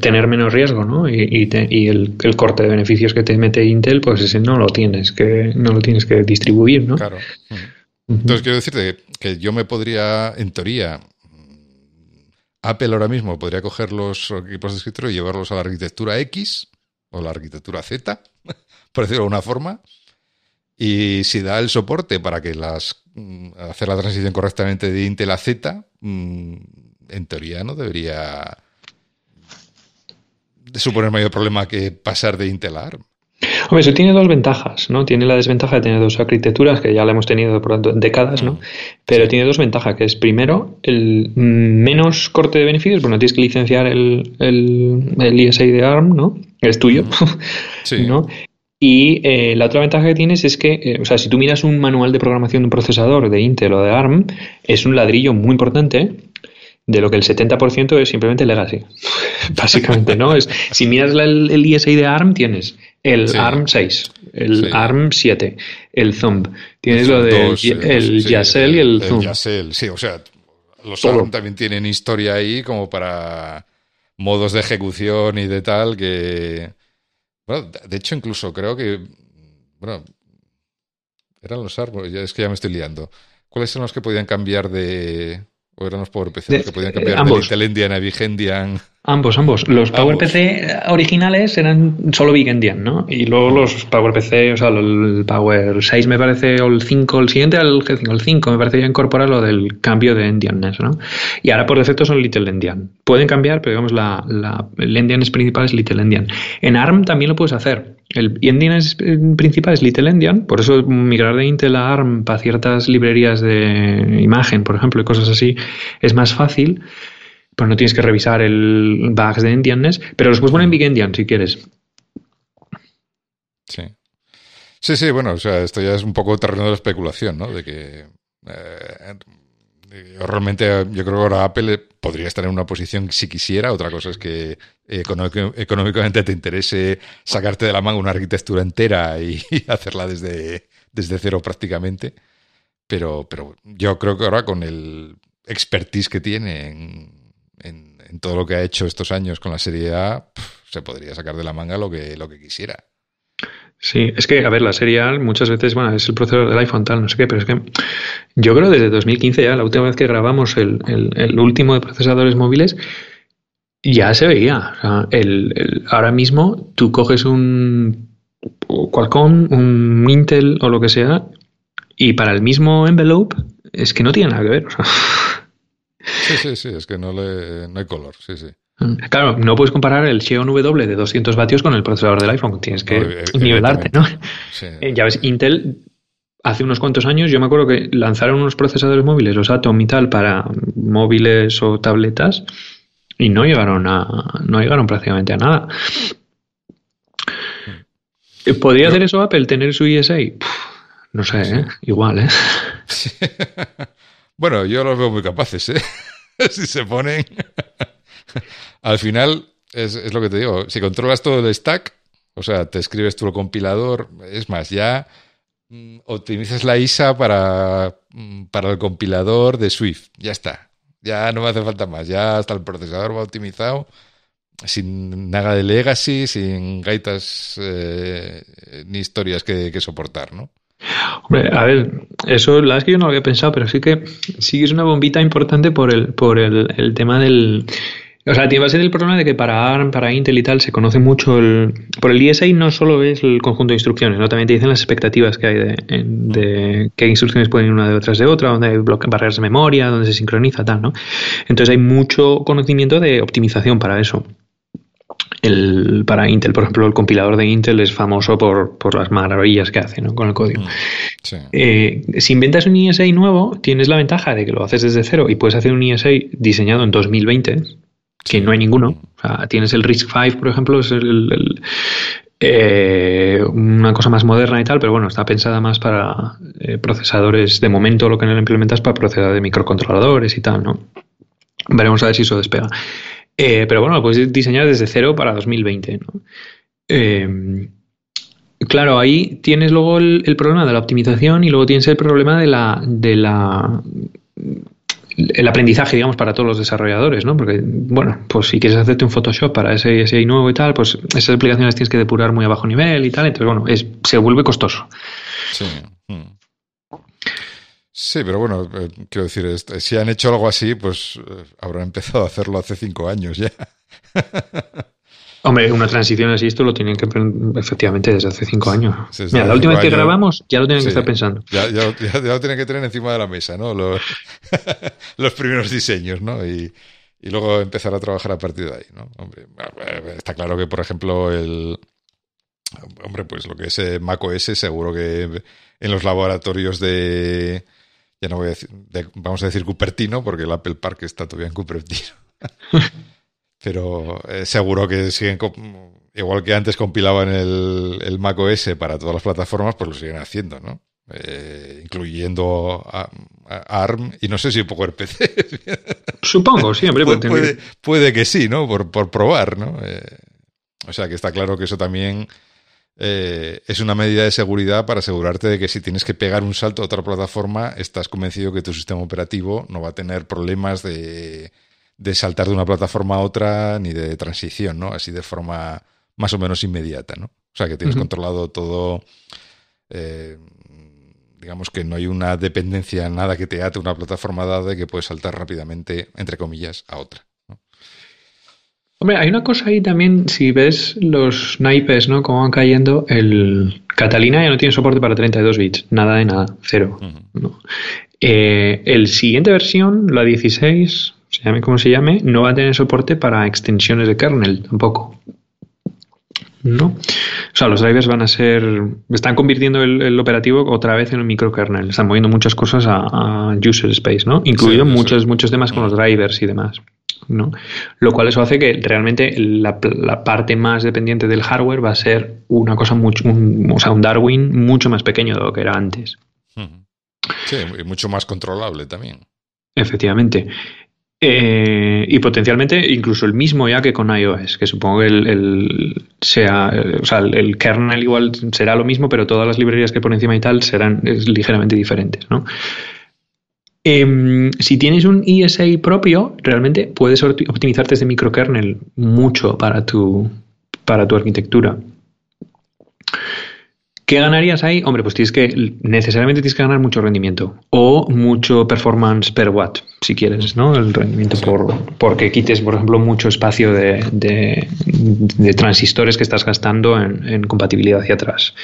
tener menos riesgo, ¿no? Y, y, el, corte de beneficios que te mete Intel, pues ese no lo tienes que, no lo tienes que distribuir, ¿no? Claro. Entonces quiero decirte que yo me podría, en teoría, Apple ahora mismo podría coger los equipos de escritorio y llevarlos a la arquitectura X o la arquitectura Z, por decirlo de alguna forma, y si da el soporte para que las mm, hacer la transición correctamente de Intel a Z, mm, en teoría no debería suponer mayor problema que pasar de Intel a ARM. Hombre, eso tiene dos ventajas, ¿no? Tiene la desventaja de tener dos arquitecturas, que ya la hemos tenido por décadas, ¿no? Mm. Pero tiene dos ventajas, que es primero el menos corte de beneficios, porque no tienes que licenciar el, el, el ISA de ARM, ¿no? Es tuyo, sí. ¿no? Y eh, la otra ventaja que tienes es que, eh, o sea, si tú miras un manual de programación de un procesador de Intel o de ARM, es un ladrillo muy importante de lo que el 70% es simplemente legacy. Básicamente, ¿no? Es, si miras el, el ISI de ARM, tienes el ARM 6, el ARM 7, el Thumb. Tienes lo del el, Yacel y el, Thumb. Yacel, sí, o sea, los ARM también tienen historia ahí como para modos de ejecución y de tal que bueno, de hecho, incluso creo que. Bueno, eran los árboles, ya es que ya me estoy liando. ¿Cuáles son los que podían cambiar de. o eran los PowerPC, los que podían cambiar de, Endian a Vigendian? Ambos, ambos. Los PowerPC originales eran solo Big Endian, ¿no? Y luego los PowerPC, o sea, el Power 6 me parece, o el 5, el siguiente al G5, el 5 me parece ya incorpora lo del cambio de Endianness, ¿no? Y ahora por defecto son Little Endian. Pueden cambiar, pero digamos, la, la, el Endianness principal es Little Endian. En ARM también lo puedes hacer. El Endianness principal es Little Endian, por eso migrar de Intel a ARM para ciertas librerías de imagen, por ejemplo, y cosas así, es más fácil pues no tienes que revisar el bugs de Endianness, pero los puedes poner en Big Endian si quieres. Sí. Sí, sí, bueno, o sea, esto ya es un poco terreno de especulación, ¿no? De que eh, realmente yo creo que ahora Apple podría estar en una posición si quisiera. Otra cosa es que económicamente te interese sacarte de la manga una arquitectura entera y, hacerla desde, desde cero prácticamente. Pero, pero yo creo que ahora con el expertise que tiene en en, todo lo que ha hecho estos años con la serie A, se podría sacar de la manga lo que, lo que quisiera. Sí, es que, a ver, la serie A muchas veces, bueno, es el procesador del iPhone tal, no sé qué, pero es que yo creo desde 2015 ya, la última vez que grabamos el, último de procesadores móviles, ya se veía. el, ahora mismo tú coges un Qualcomm, un Intel o lo que sea, y para el mismo envelope es que no tiene nada que ver. O sea. Sí, sí, sí, es que no, le, no hay color, sí, sí. Mm, claro, no puedes comparar el Xeon W de 200 vatios con el procesador del iPhone, tienes que nivelarte, ¿no? Eh, ya ves, Intel hace unos cuantos años, yo me acuerdo que lanzaron unos procesadores móviles, los Atom y tal, para móviles o tabletas y no llegaron a no llegaron prácticamente a nada. Mm. ¿Podría hacer eso Apple, tener su ESA? no sé, ¿eh? igual, ¿eh? Bueno, yo los veo muy capaces, ¿eh? si se ponen. Al final, es, lo que te digo, si controlas todo el stack, o sea, te escribes tú el compilador, es más, ya mm, optimizas la ISA para, mm, para el compilador de Swift, ya está. Ya no me hace falta más, ya hasta el procesador va optimizado, sin nada de legacy, sin gaitas eh, ni historias que, que soportar, ¿no? Hombre, a ver, eso la es que yo no lo había pensado, pero sí que sí que es una bombita importante por el, por el, tema del. O sea, a ser el problema de que para ARM, para Intel y tal, se conoce mucho el. Por el DSI no solo es el conjunto de instrucciones, ¿no? También te dicen las expectativas que hay de, de qué instrucciones pueden ir una detrás de otra, donde hay barreras de memoria, donde se sincroniza, tal, ¿no? Entonces hay mucho conocimiento de optimización para eso el, para Intel, por ejemplo, el compilador de Intel es famoso por, por las maravillas que hace con el código. Mm, eh, si inventas un ESA nuevo, tienes la ventaja de que lo haces desde cero y puedes hacer un ESA diseñado en 2020, que no hay ninguno. tienes el RISC-V, por ejemplo, es el, eh, una cosa más moderna y tal, pero bueno, está pensada más para eh, procesadores. De momento, lo que no lo implementas para procesadores de microcontroladores y tal, ¿no? Veremos a ver si eso despega. Eh, pero bueno, lo puedes diseñar desde cero para 2020. Eh, claro, ahí tienes luego el, problema de la optimización y luego tienes el problema de la, de la el aprendizaje, digamos, para todos los desarrolladores, ¿no? Porque, bueno, pues si quieres hacerte un Photoshop para ese, ese nuevo y tal, pues esas aplicaciones tienes que depurar muy a bajo nivel y tal, entonces, bueno, se vuelve costoso. Sí. Hmm. Sí, pero bueno, eh, quiero decir, si han hecho algo así, pues eh, habrán empezado a hacerlo hace cinco años ya. Hombre, una transición así, esto lo tienen que efectivamente desde hace cinco años. Mira, la última vez que grabamos ya lo tienen que estar pensando. Ya, ya, lo tienen que tener encima de la mesa, ¿no? Los, los primeros diseños, ¿no? Y, y, luego empezar a trabajar a partir de ahí, ¿no? Hombre, está claro que, por ejemplo, el. Hombre, pues lo que es eh, macOS, seguro que en los laboratorios de ya no voy a decir, vamos a decir Cupertino, porque el Apple Park está todavía en Cupertino. Pero eh, seguro que siguen, igual que antes compilaban el, el Mac OS para todas las plataformas, pues lo siguen haciendo, ¿no? Eh, incluyendo a, ARM y no sé si PC. Supongo, siempre puede, puede, que sí, ¿no? Por, por probar, ¿no? Eh, o sea que está claro que eso también eh, es una medida de seguridad para asegurarte de que si tienes que pegar un salto a otra plataforma, estás convencido que tu sistema operativo no va a tener problemas de, saltar de una plataforma a otra ni de transición, ¿no? Así de forma más o menos inmediata, ¿no? O sea, que tienes controlado todo. Eh, digamos que no hay una dependencia, nada que te ate una plataforma dada y que puedes saltar rápidamente, entre comillas, a otra. Hombre, hay una cosa ahí también, si ves los naipes, ¿no? Cómo van cayendo, el Catalina ya no tiene soporte para 32 bits, nada de nada, cero. Eh, el siguiente versión, la 16, se llame como se llame, no va a tener soporte para extensiones de kernel tampoco. ¿no? O sea, los drivers van a ser. Están convirtiendo el, operativo otra vez en un microkernel. Están moviendo muchas cosas a, user space, ¿no? Incluido muchos, muchos temas con los drivers y demás. ¿no? Lo cual eso hace que realmente la, parte más dependiente del hardware va a ser una cosa mucho, o sea, un Darwin mucho más pequeño de lo que era antes. Sí, y mucho más controlable también. Efectivamente. Eh, y potencialmente incluso el mismo ya que con iOS, que supongo que el, sea, o sea, el, kernel igual será lo mismo, pero todas las librerías que por encima y tal serán ligeramente diferentes, ¿no? Em, si tienes un ESA propio, realmente puedes optimizarte desde microkernel mucho para tu, para tu arquitectura. ¿Qué ganarías ahí? Hombre, pues tienes que, necesariamente tienes que ganar mucho rendimiento o mucho performance per watt, si quieres, ¿no? El rendimiento por, porque quites, por ejemplo, mucho espacio de, de, transistores que estás gastando en, en compatibilidad hacia atrás.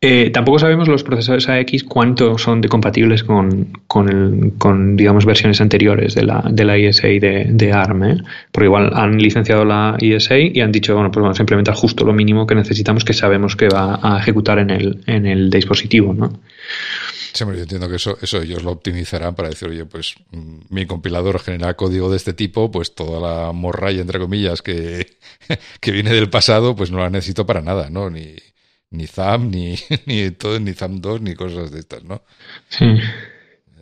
Eh, tampoco sabemos los procesadores AX cuánto son de compatibles con, con, digamos, versiones anteriores de la, de la ISA de, de ARM, ¿eh? porque igual han licenciado la ISA y han dicho, bueno, pues vamos a implementar justo lo mínimo que necesitamos que sabemos que va a ejecutar en el, en el dispositivo, ¿no? Sí, yo entiendo que eso, eso ellos lo optimizarán para decir, oye, pues mm, mi compilador genera código de este tipo, pues toda la morralla, entre comillas, que, que viene del pasado, pues no la necesito para nada, ¿no? Ni, ni ZAM, ni, ni todo, ni ZAM 2, ni cosas de estas, ¿no? Sí.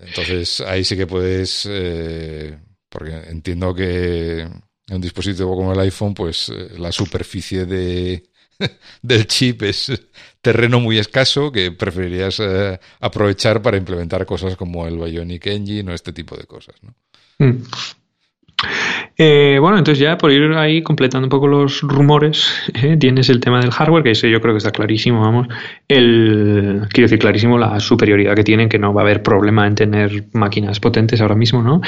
Entonces ahí sí que puedes, eh, porque entiendo que en un dispositivo como el iPhone, pues eh, la superficie de, del chip es terreno muy escaso que preferirías eh, aprovechar para implementar cosas como el Bionic Engine o este tipo de cosas, ¿no? Mm. Eh, bueno, entonces ya por ir ahí completando un poco los rumores, eh, tienes el tema del hardware, que ese yo creo que está clarísimo, vamos. El, quiero decir, clarísimo la superioridad que tienen, que no va a haber problema en tener máquinas potentes ahora mismo, ¿no?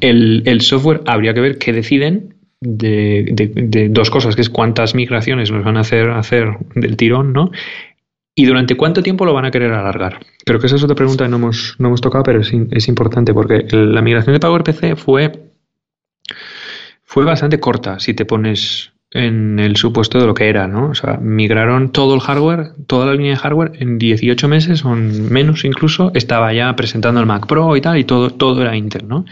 El, software habría que ver qué deciden de, dos cosas, que es cuántas migraciones nos van a hacer hacer del tirón, ¿no? ¿Y durante cuánto tiempo lo van a querer alargar? Creo que esa es otra pregunta que no hemos, no hemos tocado, pero es, es importante porque la migración de PowerPC fue fue bastante corta si te pones en el supuesto de lo que era, ¿no? O sea, migraron todo el hardware, toda la línea de hardware en 18 meses o menos incluso, estaba ya presentando el Mac Pro y tal, y todo, todo era Intel, ¿no?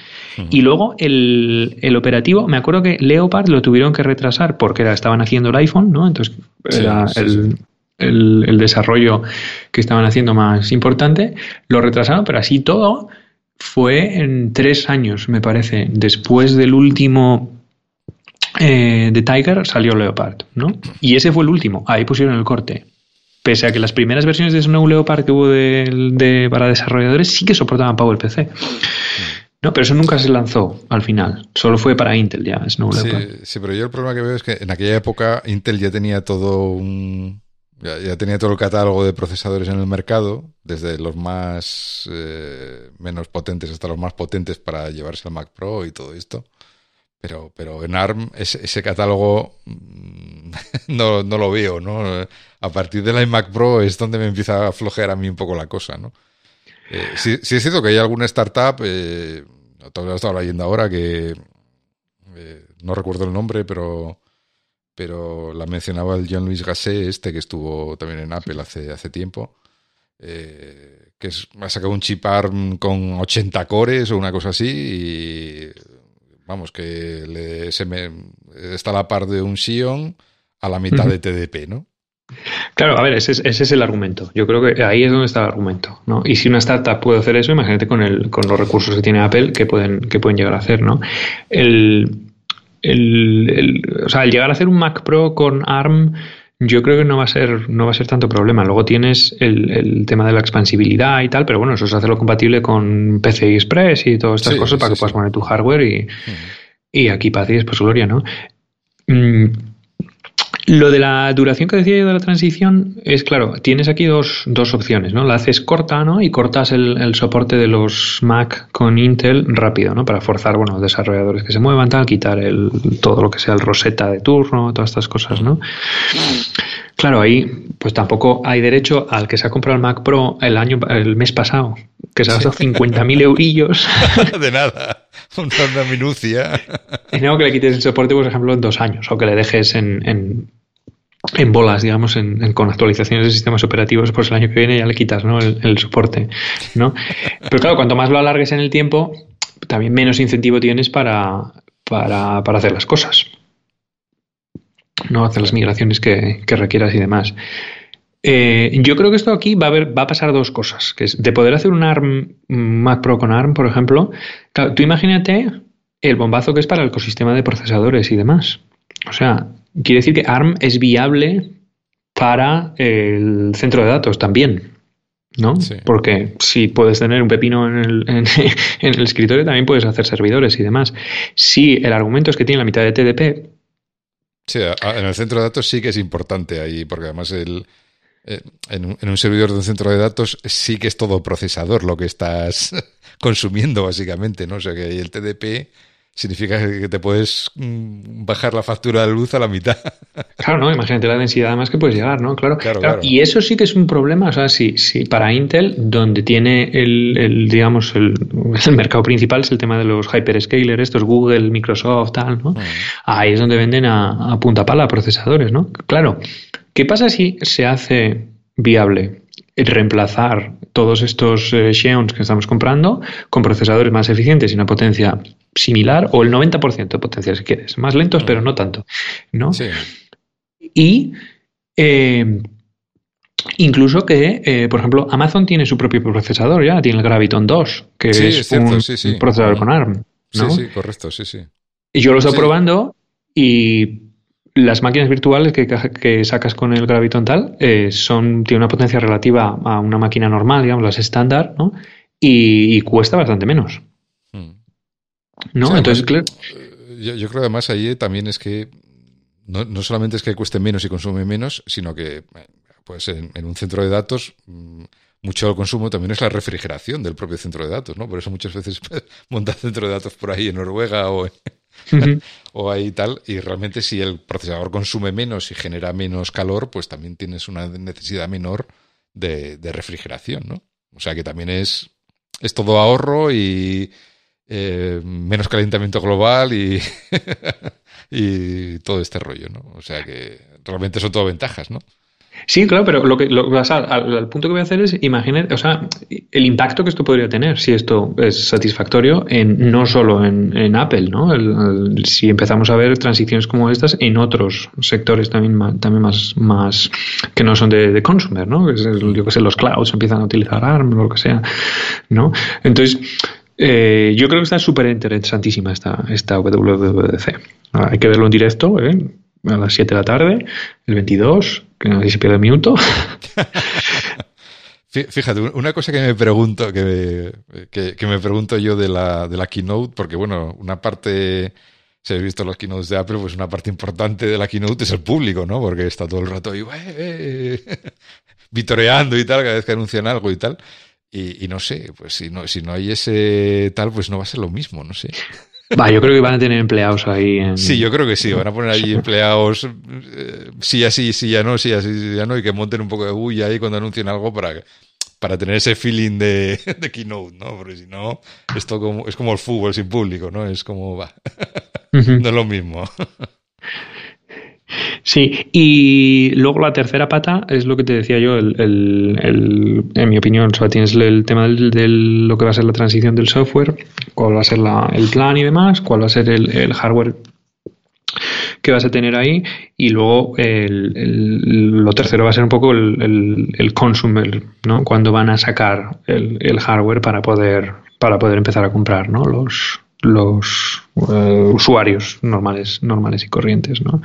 Y luego el, operativo, me acuerdo que Leopard lo tuvieron que retrasar porque era, estaban haciendo el iPhone, ¿no? Entonces era el, el desarrollo que estaban haciendo más importante, lo retrasaron, pero así todo fue en tres años, me parece, después del último eh, de Tiger salió Leopard, ¿no? Y ese fue el último, ahí pusieron el corte. Pese a que las primeras versiones de Snow Leopard que hubo de, para desarrolladores sí que soportaban PowerPC. No, pero eso nunca se lanzó al final. Solo fue para Intel ya, Snow Leopard. Sí, pero yo el problema que veo es que en aquella época Intel ya tenía todo un. Ya, tenía todo el catálogo de procesadores en el mercado, desde los más eh, menos potentes hasta los más potentes para llevarse al Mac Pro y todo esto. Pero, pero en ARM ese, catálogo mm, no, no, lo veo, ¿no? A partir de la iMac Pro es donde me empieza a flojear a mí un poco la cosa, ¿no? Eh, sí, es cierto que hay alguna startup, eh, todavía estaba leyendo ahora, que eh, no recuerdo el nombre, pero, pero la mencionaba el Jean-Louis Gasset, este que estuvo también en Apple hace, hace tiempo, eh, que es, ha sacado un chip ARM con 80 cores o una cosa así y vamos, que le, se me, está a la par de un Sion a la mitad de TDP, ¿no? Claro, a ver, ese es, el argumento. Yo creo que ahí es donde está el argumento, ¿no? Y si una startup puede hacer eso, imagínate con, el, con los recursos que tiene Apple que pueden, que pueden llegar a hacer, ¿no? El, el, o sea, el llegar a hacer un Mac Pro con ARM yo creo que no va a ser, no va a ser tanto problema. Luego tienes el, tema de la expansibilidad y tal, pero bueno, eso es hacerlo compatible con PCI Express y todas estas cosas para que puedas poner tu hardware y, y aquí para ti es pues gloria, ¿no? Mm, Lo de la duración que decía yo de la transición es claro, tienes aquí dos, dos opciones, ¿no? La haces corta, ¿no? Y cortas el, soporte de los Mac con Intel rápido, ¿no? Para forzar, bueno, desarrolladores que se muevan, tal, quitar el, todo lo que sea el Rosetta de turno, todas estas cosas, ¿no? Claro, ahí pues tampoco hay derecho al que se ha comprado el Mac Pro el año el mes pasado, que se ha gastado 50.000 eurillos. De nada, una minucia. Que le quites el soporte, por ejemplo, en dos años, o que le dejes en, en, bolas, digamos, en, con actualizaciones de sistemas operativos, pues el año que viene ya le quitas ¿no? el, soporte. ¿no? Pero claro, cuanto más lo alargues en el tiempo, también menos incentivo tienes para, para, para hacer las cosas. ¿no? hacer las migraciones que, requieras y demás. Eh, yo creo que esto aquí va a, va a pasar dos cosas, que es de poder hacer un ARM, Mac Pro con ARM, por ejemplo. tú imagínate el bombazo que es para el ecosistema de procesadores y demás. O sea, quiere decir que ARM es viable para el centro de datos también. ¿no? Porque si puedes tener un pepino en el, en el, escritorio, también puedes hacer servidores y demás. Si el argumento es que tiene la mitad de TDP, Sí, en el centro de datos sí que es importante ahí, porque además el, eh, en, un, servidor de un centro de datos sí que es todo procesador lo que estás consumiendo, básicamente, ¿no? O sea que el TDP significa que te puedes mm, bajar la factura de luz a la mitad. Claro, ¿no? Imagínate la densidad además que puedes llegar, ¿no? Claro, claro, Y eso sí que es un problema, o sea, si, si para Intel, donde tiene el, el digamos, el, el, mercado principal es el tema de los hyperscalers, estos Google, Microsoft, tal, ¿no? Mm. Ahí es donde venden a, a punta pala procesadores, ¿no? Claro, ¿qué pasa si se hace viable reemplazar todos estos eh, Xeons que estamos comprando con procesadores más eficientes y una potencia similar o el 90% de potencia si quieres, más lentos pero no tanto, ¿no? Y eh, incluso que, eh, por ejemplo, Amazon tiene su propio procesador ya, tiene el Graviton 2, que es, un, procesador con ARM. Sí, sí, correcto, sí, sí. Y yo lo estoy probando y las máquinas virtuales que, sacas con el Graviton tal eh, son, tiene una potencia relativa a una máquina normal, digamos, las estándar, ¿no? Y, cuesta bastante menos. Hmm. ¿No? Entonces, claro. Eh, yo, yo, creo además ahí también es que no, solamente es que cueste menos y consume menos, sino que pues en, en, un centro de datos mm, mucho consumo también es la refrigeración del propio centro de datos, ¿no? Por eso muchas veces montas centro de datos por ahí en Noruega o en, o ahí tal, y realmente si el procesador consume menos y genera menos calor, pues también tienes una necesidad menor de, refrigeración, ¿no? O sea que también es, es todo ahorro y eh, menos calentamiento global y, y todo este rollo, ¿no? O sea que realmente son todo ventajas, ¿no? Sí, claro, pero lo que, lo, al, punto que voy a hacer es imaginar, o sea, el impacto que esto podría tener si esto es satisfactorio en no solo en, Apple, ¿no? si empezamos a ver transiciones como estas en otros sectores también, también más, más que no son de, consumer, ¿no? yo que sé, los clouds empiezan a utilizar ARM o lo que sea, ¿no? Entonces, eh, yo creo que está súper interesantísima esta, esta WWDC. Hay que verlo en directo, ¿eh? A las 7 de la tarde, el 22, que si se pierde el minuto. Fíjate, una cosa que me pregunto, que me, pregunto yo de la, de la keynote, porque bueno, una parte, si habéis visto los keynotes de Apple, pues una parte importante de la keynote es el público, ¿no? Porque está todo el rato ahí, vitoreando y tal, cada vez que anuncian algo y tal. Y, y, no sé, pues si no, si no hay ese tal, pues no va a ser lo mismo, no sé. Va, yo creo que van a tener empleados ahí. Sí, yo creo que sí. Van a poner ahí empleados, eh, sí, así, sí, ya no, sí, así, sí, ya no, y que monten un poco de bulla ahí cuando anuncien algo para, para tener ese feeling de, de keynote, ¿no? Porque si no, esto como, es como el fútbol sin público, ¿no? Es como, va, no es lo mismo. Sí, y luego la tercera pata es lo que te decía yo, el, el, en mi opinión, o sea, tienes el tema de lo que va a ser la transición del software, cuál va a ser el plan y demás, cuál va a ser el, hardware que vas a tener ahí y luego lo tercero va a ser un poco el, el, consumer, ¿no? Cuando van a sacar el, hardware para poder para poder empezar a comprar, ¿no? Los, los eh, usuarios normales, normales y corrientes, ¿no?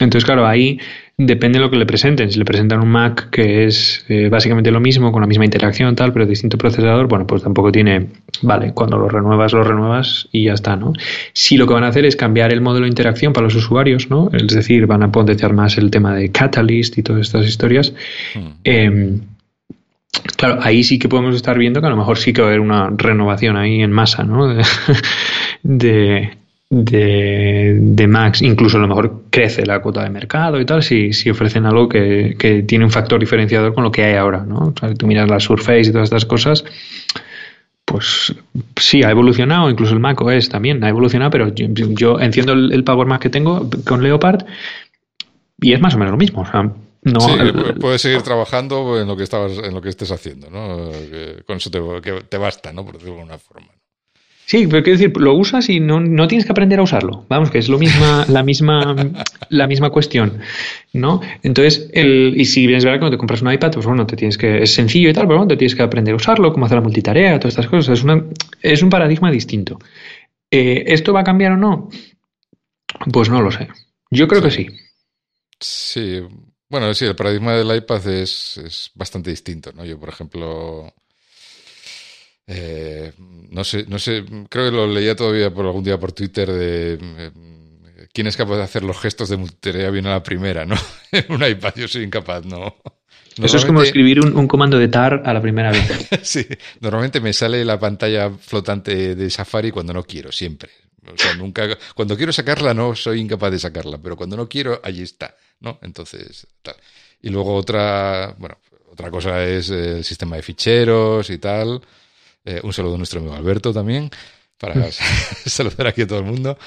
Entonces, claro, ahí depende de lo que le presenten. Si le presentan un Mac que es eh, básicamente lo mismo, con la misma interacción, tal, pero distinto procesador, bueno, pues tampoco tiene, vale, cuando lo renuevas, lo renuevas y ya está, ¿no? Si lo que van a hacer es cambiar el modelo de interacción para los usuarios, ¿no? Es decir, van a potenciar más el tema de Catalyst y todas estas historias. Em, claro, ahí sí que podemos estar viendo que a lo mejor sí que va a haber una renovación ahí en masa, ¿no? de, de, Max, incluso a lo mejor crece la cuota de mercado y tal, si, si ofrecen algo que, tiene un factor diferenciador con lo que hay ahora, ¿no? O tú miras la Surface y todas estas cosas, pues sí, ha evolucionado, incluso el Mac OS también ha evolucionado, pero yo, enciendo el, Power Mac que tengo con Leopard y es más o menos lo mismo, no, sí, puedes seguir trabajando en lo que estabas, en lo que estés haciendo, ¿no? Con eso te, te basta, ¿no? Por decirlo de alguna forma. Sí, pero quiero decir, lo usas y no, no, tienes que aprender a usarlo. Vamos, que es lo misma, la misma, la misma cuestión, ¿no? Entonces, el, y si es verdad que cuando te compras un iPad, pues bueno, te tienes que, es sencillo y tal, pero bueno, te tienes que aprender a usarlo, cómo hacer la multitarea, todas estas cosas. Es, una, es un paradigma distinto. Eh, ¿Esto va a cambiar o no? Pues no lo sé. Yo creo que sí. Sí, bueno, sí, el paradigma del iPad es, es bastante distinto, ¿no? Yo, por ejemplo, eh, no sé, no sé, creo que lo leía todavía por algún día por Twitter de eh, quién es capaz de hacer los gestos de multitarea bien a la primera, ¿no? en un iPad yo soy incapaz, ¿no? Eso es como escribir un, comando de tar a la primera vez. sí, normalmente me sale la pantalla flotante de Safari cuando no quiero, siempre. O sea, nunca, cuando quiero sacarla no soy incapaz de sacarla, pero cuando no quiero, allí está, ¿no? Entonces, tal. Y luego otra, bueno, otra cosa es el sistema de ficheros y tal. Eh, un saludo a nuestro amigo Alberto también, para mm. saludar aquí a todo el mundo.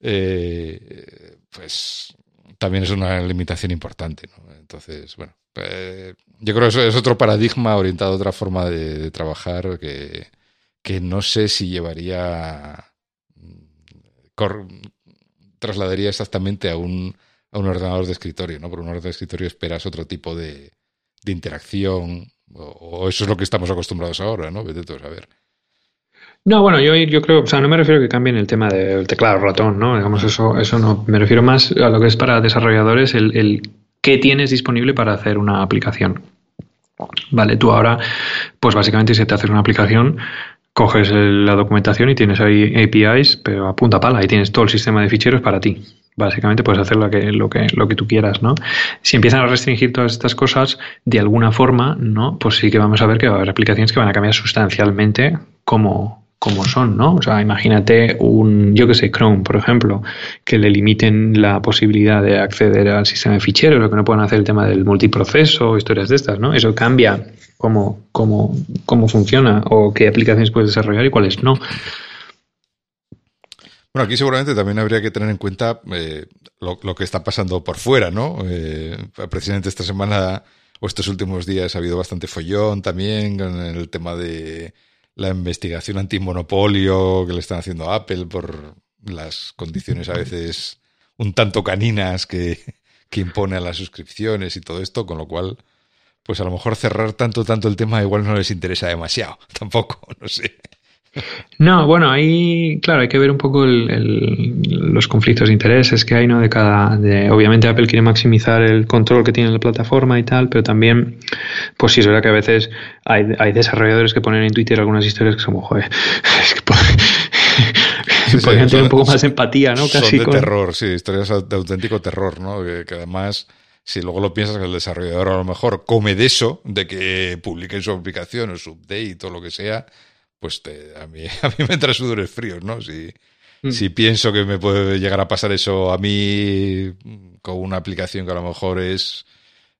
Eh, pues también es una limitación importante. Entonces, bueno, eh, yo creo que eso es otro paradigma orientado a otra forma de, trabajar que, que, no sé si llevaría, trasladaría exactamente a un, a un ordenador de escritorio, ¿no? Por un ordenador de escritorio esperas otro tipo de, interacción, o, eso es lo que estamos acostumbrados ahora, ¿no? Vete tú a saber. No, bueno, yo, yo creo, o sea, no me refiero a que cambien el tema del teclado ratón, ¿no? Digamos, eso, eso no. Me refiero más a lo que es para desarrolladores, el, el qué tienes disponible para hacer una aplicación. Vale, tú ahora, pues básicamente si te haces una aplicación, coges la documentación y tienes ahí APIs, pero a punta pala, y tienes todo el sistema de ficheros para ti básicamente puedes hacer lo que, lo que, lo que tú quieras, ¿no? Si empiezan a restringir todas estas cosas de alguna forma, ¿no? Pues sí que vamos a ver que va a haber aplicaciones que van a cambiar sustancialmente como, como son, ¿no? O sea, imagínate un, yo que sé, Chrome, por ejemplo, que le limiten la posibilidad de acceder al sistema de ficheros, lo que no puedan hacer el tema del multiproceso, historias de estas, ¿no? Eso cambia cómo, cómo, cómo funciona o qué aplicaciones puedes desarrollar y cuáles no. Bueno, aquí seguramente también habría que tener en cuenta eh, lo, que está pasando por fuera, ¿no? Eh, precisamente esta semana o estos últimos días ha habido bastante follón también con el tema de la investigación antimonopolio que le están haciendo a Apple por las condiciones a veces un tanto caninas que, que impone a las suscripciones y todo esto, con lo cual, pues a lo mejor cerrar tanto, tanto el tema igual no les interesa demasiado, tampoco, no sé. No, bueno, ahí, claro, hay que ver un poco los conflictos de intereses que hay, ¿no? De cada, de, obviamente Apple quiere maximizar el control que tiene la plataforma y tal, pero también, pues sí, es verdad que a veces hay, desarrolladores que ponen en Twitter algunas historias que son, joder, es que podrían tener un poco más empatía, ¿no? Casi son de terror, sí, historias de auténtico terror, ¿no? Que, además si luego lo piensas que el desarrollador a lo mejor come de eso, de que publiquen su aplicación o su update o lo que sea, pues a, mí, a mí me entra sudores fríos, ¿no? Si, mm. si pienso que me puede llegar a pasar eso a mí con una aplicación que a lo mejor es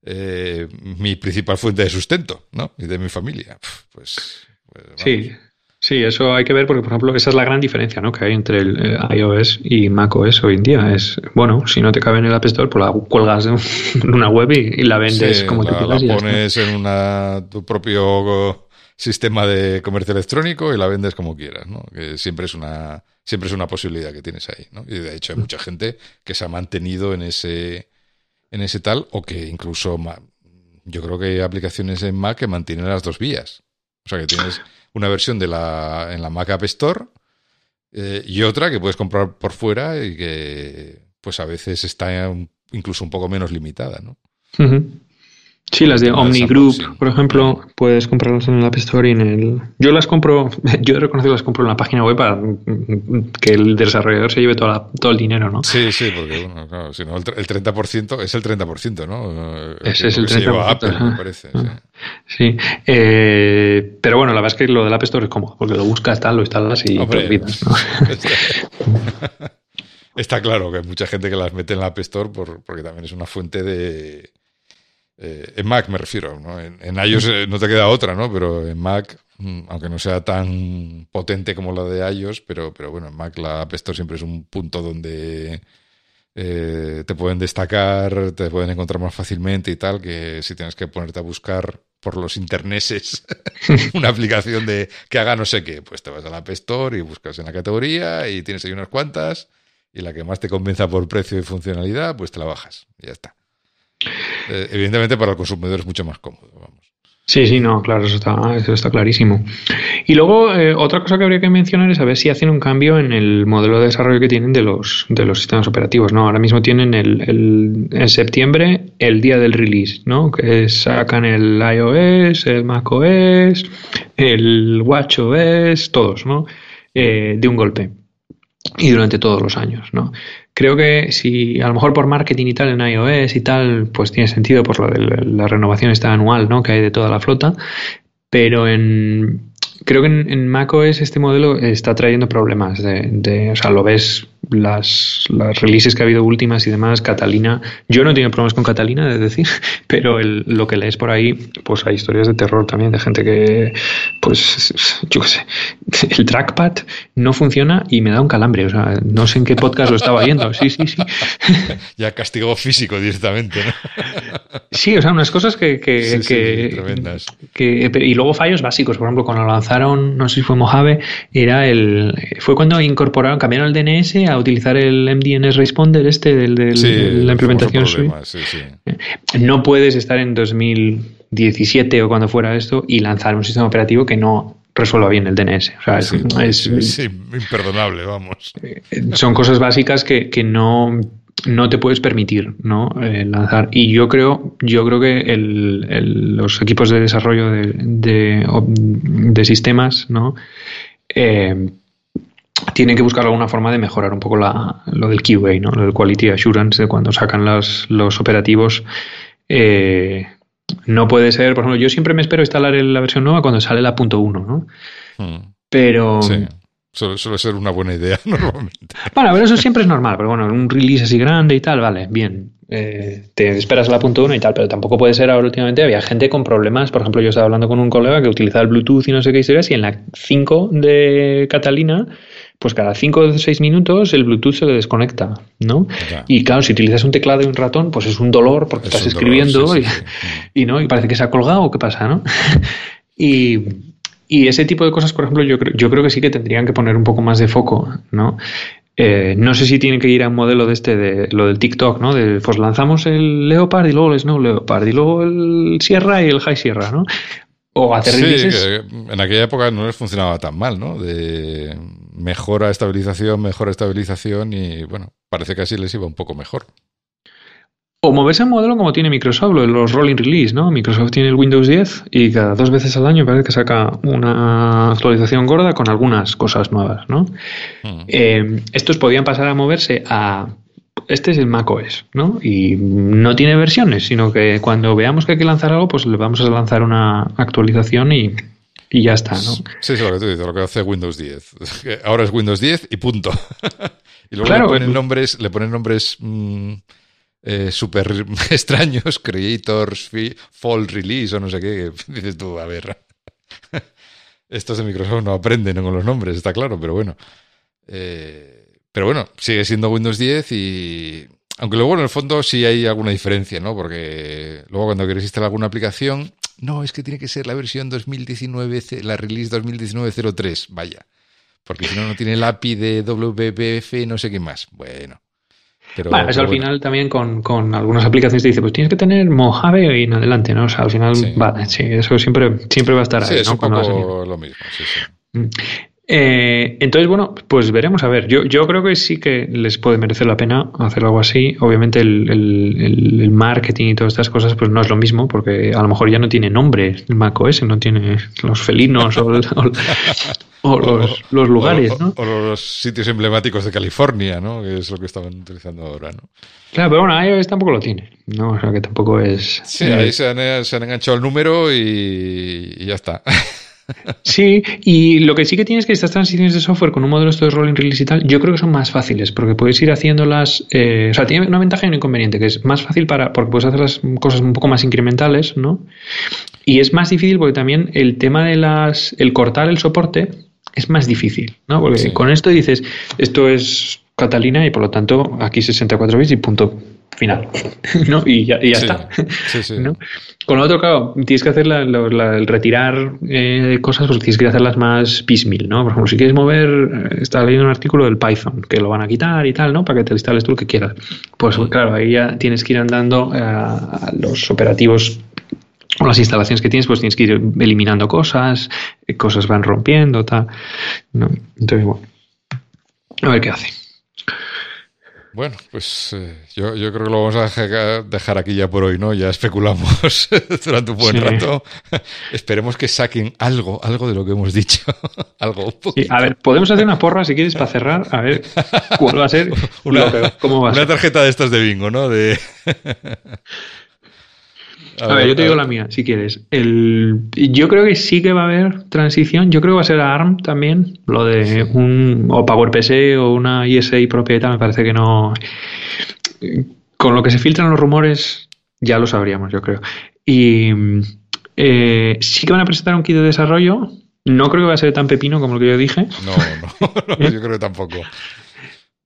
eh, mi principal fuente de sustento, ¿no? Y de mi familia, pues... pues sí, sí, eso hay que ver porque, por ejemplo, esa es la gran diferencia ¿no? que hay entre el iOS y macOS hoy en día. Es, bueno, si no te cabe en el App Store, pues la cuelgas en una web y, la vendes como te quieras. La pones en una, tu propio sistema de comercio electrónico y la vendes como quieras, ¿no? Que siempre es una, siempre es una posibilidad que tienes ahí, ¿no? Y de hecho hay mucha gente que se ha mantenido en ese, en ese tal, o que incluso, yo creo que hay aplicaciones en Mac que mantienen las dos vías. O sea que tienes una versión de la, en la Mac App Store Eh, y otra que puedes comprar por fuera y que pues a veces está incluso un poco menos limitada, ¿no? Sí, las de Omni Group, por ejemplo, puedes comprarlas en el App Store y en el... Yo las compro, yo he reconocido las compro en la página web para que el desarrollador se lleve toda todo el dinero, ¿no? Sí, sí, porque bueno, claro, si no, el, 30% es el 30%, ¿no? Ese es el 30%. Apple, me parece. Sí, eh, pero bueno, la verdad es que lo del App Store es cómodo, porque lo buscas, tal, lo instalas y te olvidas, ¿no? Está claro que hay mucha gente que las mete en la App Store por, porque también es una fuente de eh, en Mac me refiero, ¿no? En, iOS eh, no te queda otra, ¿no? Pero en Mac, mm, aunque no sea tan potente como la de iOS, pero, pero bueno, en Mac la App Store siempre es un punto donde eh, te pueden destacar, te pueden encontrar más fácilmente y tal, que si tienes que ponerte a buscar por los interneses una aplicación de que haga no sé qué, pues te vas a la App Store y buscas en la categoría y tienes ahí unas cuantas y la que más te convenza por precio y funcionalidad, pues te la bajas y ya está. Eh, evidentemente para el consumidor es mucho más cómodo. Vamos. Sí, sí, no, claro, eso está, eso está clarísimo. Y luego, eh, otra cosa que habría que mencionar es a ver si hacen un cambio en el modelo de desarrollo que tienen de los, de los sistemas operativos, ¿no? Ahora mismo tienen el, el, en septiembre el día del release, ¿no? Que sacan el iOS, el macOS, el WatchOS, todos, ¿no? Eh, de un golpe y durante todos los años, ¿no? Creo que si a lo mejor por marketing y tal en iOS y tal, pues tiene sentido por lo de la renovación esta anual, ¿no? Que hay de toda la flota, pero en creo que en, en macOS este modelo está trayendo problemas de, de, o sea, lo ves las, las releases que ha habido últimas y demás, Catalina, yo no he tenido problemas con Catalina, es decir, pero el, lo que lees por ahí, pues hay historias de terror también, de gente que, pues, yo qué sé, el trackpad no funciona y me da un calambre, o sea, no sé en qué podcast lo estaba viendo, sí, sí, sí. Ya castigo físico directamente, ¿no? Sí, o sea, unas cosas que... que, que, tremendas. que, y luego fallos básicos, por ejemplo, cuando lo lanzaron, no sé si fue Mojave, era el, fue cuando incorporaron, cambiaron el DNS a utilizar el MDNS Responder este del, de la implementación No puedes estar en 2017 o cuando fuera esto y lanzar un sistema operativo que no resuelva bien el DNS. es, imperdonable, vamos. Eh, son cosas básicas que, no, no te puedes permitir ¿no? Eh, lanzar. Y yo creo, yo creo que el, los equipos de desarrollo de, de, sistemas ¿no? Eh, tienen que buscar alguna forma de mejorar un poco la, lo del QA, ¿no? Lo del Quality Assurance, de cuando sacan los, los operativos. Eh, no puede ser, por ejemplo, yo siempre me espero instalar la versión nueva cuando sale la punto .1, ¿no? Hmm. Pero... Sí. Suele, ser una buena idea normalmente. Bueno, pero eso siempre es normal, pero bueno, un release así grande y tal, vale, bien. Eh, te esperas la punto .1 y tal, pero tampoco puede ser ahora últimamente. Había gente con problemas, por ejemplo, yo estaba hablando con un colega que utilizaba el Bluetooth y no sé qué historias, y en la 5 de Catalina pues cada 5 o 6 minutos el Bluetooth se le desconecta, ¿no? Y claro, si utilizas un teclado y un ratón, pues es un dolor porque estás escribiendo y, ¿no? y parece que se ha colgado o qué pasa, ¿no? y, ese tipo de cosas, por ejemplo, yo, creo, yo creo que sí que tendrían que poner un poco más de foco, ¿no? Eh, no sé si tienen que ir a un modelo de este, de lo del TikTok, ¿no? De, pues lanzamos el Leopard y luego el Snow Leopard y luego el Sierra y el High Sierra, ¿no? O hacer sí, en aquella época no les funcionaba tan mal, ¿no? De mejora estabilización, mejora estabilización y bueno, parece que así les iba un poco mejor. O moverse en modelo como tiene Microsoft, los rolling release, ¿no? Microsoft tiene el Windows 10 y cada dos veces al año parece que saca una actualización gorda con algunas cosas nuevas, ¿no? Hmm. Eh, estos podían pasar a moverse a este es el macOS, ¿no? Y no tiene versiones, sino que cuando veamos que hay que lanzar algo, pues le vamos a lanzar una actualización y, ya está, ¿no? Sí, sí, lo que tú dices, lo que hace Windows 10. Ahora es Windows 10 y punto. y luego le ponen nombres, le ponen nombres mm, eh, súper extraños, Creators, Fall Release o no sé qué. Dices tú, a ver. Estos de Microsoft no aprenden con los nombres, está claro, pero bueno. Eh, pero bueno, sigue siendo Windows 10 y... Aunque luego en el fondo sí hay alguna diferencia, ¿no? Porque luego cuando quieres instalar alguna aplicación, no, es que tiene que ser la versión 2019, la release 2019-03, vaya. Porque si no, no tiene el API de WPF, no sé qué más. Bueno. Pero, eso al final también con, con, algunas aplicaciones te dice, pues tienes que tener Mojave y en adelante, ¿no? O sea, al final, sí. vale, sí, eso siempre, siempre va a estar ahí. Es un poco lo mismo, sí, sí. Eh, entonces, bueno, pues veremos a ver. Yo, yo creo que sí que les puede merecer la pena hacer algo así. Obviamente el, el, marketing y todas estas cosas pues no es lo mismo porque a lo mejor ya no tiene nombre el macOS, no tiene los felinos o, los, los, lugares, ¿no? O, los sitios emblemáticos de California, ¿no? Que es lo que estaban utilizando ahora, ¿no? Claro, pero bueno, iOS tampoco lo tiene, ¿no? O sea que tampoco es... Sí, ahí se han, se han enganchado el número y, y ya está. Sí, y lo que sí que tienes que estas transiciones de software con un modelo de rolling release y tal, yo creo que son más fáciles porque puedes ir haciéndolas. Eh, o sea, tiene una ventaja y un inconveniente, que es más fácil para porque puedes hacer las cosas un poco más incrementales, ¿no? Y es más difícil porque también el tema de las. el cortar el soporte es más difícil, ¿no? Porque con esto dices, esto es Catalina y por lo tanto aquí 64 bits y punto final. ¿no? Y ya, está. Con lo otro, claro, tienes que hacer el retirar eh, cosas, pues tienes que hacerlas más piecemeal, ¿no? Por ejemplo, si quieres mover, eh, estaba leyendo un artículo del Python, que lo van a quitar y tal, ¿no? Para que te instales tú lo que quieras. Pues claro, ahí ya tienes que ir andando eh, a los operativos o las instalaciones que tienes, pues tienes que ir eliminando cosas, cosas van rompiendo, tal. ¿no? Entonces, bueno, a ver qué hace. Bueno, pues eh, yo, yo, creo que lo vamos a dejar aquí ya por hoy, ¿no? Ya especulamos durante un buen rato. Esperemos que saquen algo, algo de lo que hemos dicho. algo. a ver, podemos hacer una porra si quieres para cerrar. A ver cuál va a ser. Una, ¿cómo va a una tarjeta de estas de bingo, ¿no? De... A, ver, yo te digo la mía, si quieres. El, yo creo que sí que va a haber transición. Yo creo que va a ser ARM también. Lo de un o PowerPC o una ESA propietaria, me parece que no. Con lo que se filtran los rumores, ya lo sabríamos, yo creo. Y eh, sí que van a presentar un kit de desarrollo. No creo que va a ser tan pepino como lo que yo dije. No, no, yo creo que tampoco.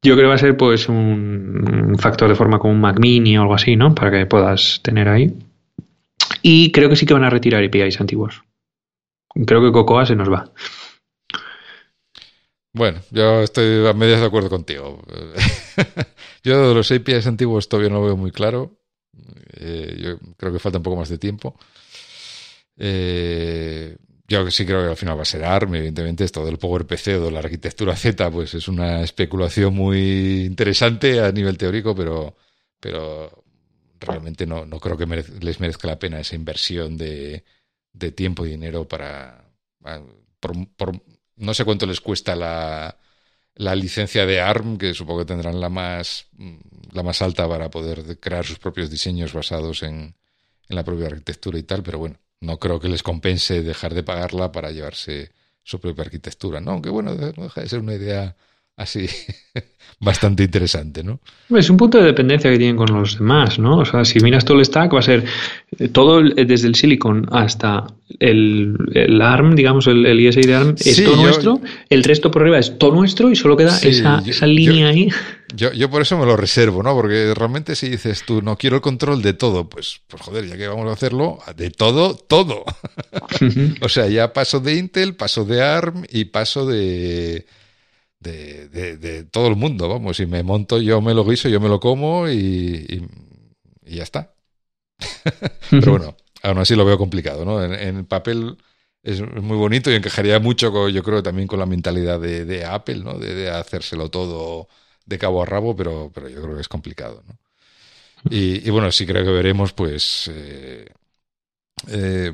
Yo creo que va a ser pues un factor de forma como un Mac Mini o algo así, ¿no? Para que puedas tener ahí. Y creo que sí que van a retirar APIs antiguos. Creo que Cocoa se nos va. Bueno, yo estoy a medias de acuerdo contigo. yo de los APIs antiguos todavía no lo veo muy claro. Eh, yo creo que falta un poco más de tiempo. Eh, yo sí creo que al final va a ser ARM, evidentemente, esto del PowerPC o de la arquitectura Z, pues es una especulación muy interesante a nivel teórico, pero, pero realmente no, no creo que les merezca la pena esa inversión de, de tiempo y dinero para... Por, no sé cuánto les cuesta la, la licencia de ARM, que supongo que tendrán la más, la más alta para poder crear sus propios diseños basados en, en la propia arquitectura y tal, pero bueno, no creo que les compense dejar de pagarla para llevarse su propia arquitectura, ¿no? Aunque bueno, deja de ser una idea así bastante interesante, ¿no? Es un punto de dependencia que tienen con los demás, ¿no? O sea, si miras todo el stack, va a ser eh, todo desde el silicon hasta el, el ARM, digamos, el, el ISI de ARM, es todo nuestro, el resto por arriba es todo nuestro y solo queda esa, esa, línea ahí. Yo, yo por eso me lo reservo, ¿no? Porque realmente si dices tú, no quiero el control de todo, pues, pues joder, ya que vamos a hacerlo, de todo, todo. o sea, ya paso de Intel, paso de ARM y paso de de, de, todo el mundo, vamos, si me monto yo me lo guiso, yo me lo como y, y, ya está. Pero bueno, aún así lo veo complicado, ¿no? En, papel es muy bonito y encajaría mucho, yo creo, también con la mentalidad de, Apple, ¿no? De, hacérselo todo de cabo a rabo, pero, pero yo creo que es complicado, ¿no? Y, bueno, sí creo que veremos, pues, eh, eh,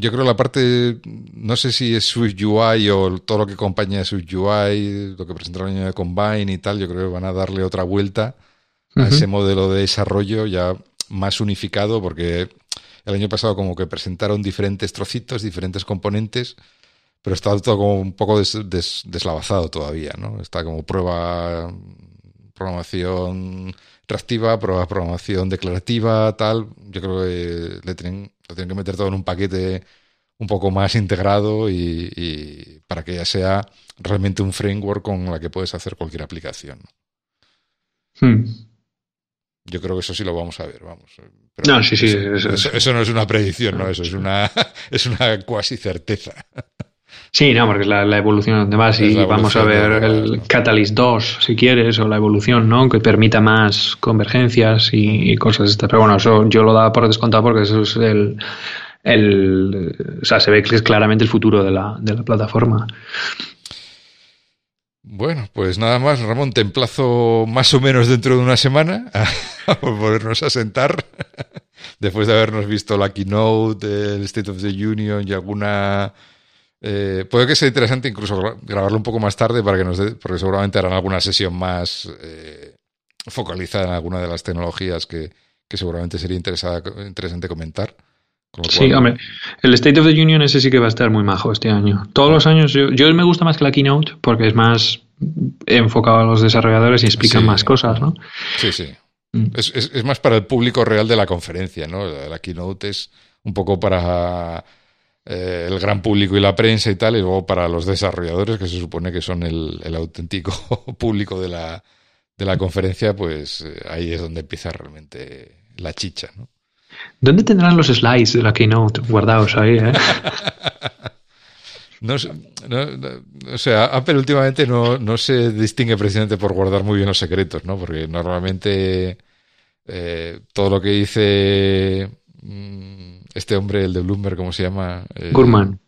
yo creo la parte, no sé si es Swift UI o todo lo que acompaña a Swift UI, lo que presentaron el año de Combine y tal, yo creo que van a darle otra vuelta a ese modelo de desarrollo ya más unificado, porque el año pasado como que presentaron diferentes trocitos, diferentes componentes, pero está todo como un poco deslavazado todavía, ¿no? Está como prueba, programación reactiva, programación declarativa, tal. Yo creo que le tienen lo tienen que meter todo en un paquete un poco más integrado y, para que ya sea realmente un framework con la que puedes hacer cualquier aplicación. Hmm. Yo creo que eso sí lo vamos a ver, vamos. no, sí, sí. Eso, no es una predicción, ¿no? Eso es una, es una cuasi certeza. Sí, no, porque es la, evolución donde vas y vamos a ver el Catalyst 2, si quieres, o la evolución, ¿no? Que permita más convergencias y, cosas. Pero bueno, eso yo lo daba por descontado porque eso es el, el, o sea, se ve que es claramente el futuro de la, de la plataforma. Bueno, pues nada más, Ramón, te emplazo más o menos dentro de una semana a, volvernos a sentar, después de habernos visto la keynote, el State of the Union y alguna... Eh, puede que sea interesante incluso grabarlo un poco más tarde para que nos dé, porque seguramente harán alguna sesión más eh, focalizada en alguna de las tecnologías que, que seguramente sería interesante comentar. Sí, hombre, el State of the Union ese sí que va a estar muy majo este año. Todos los años, yo, yo me gusta más que la Keynote porque es más enfocado a los desarrolladores y explican más cosas, ¿no? Sí, sí. Mm. Es, es, más para el público real de la conferencia, ¿no? La Keynote es un poco para eh, el gran público y la prensa y tal, y luego para los desarrolladores, que se supone que son el, el auténtico público de la, de la conferencia, pues eh, ahí es donde empieza realmente la chicha, ¿no? ¿Dónde tendrán los slides de la keynote guardados ahí? Eh? no, o sea, Apple últimamente no, no, se distingue precisamente por guardar muy bien los secretos, ¿no? Porque normalmente eh, todo lo que dice mm, este hombre, el de Bloomberg, ¿cómo se llama? Eh, Gurman.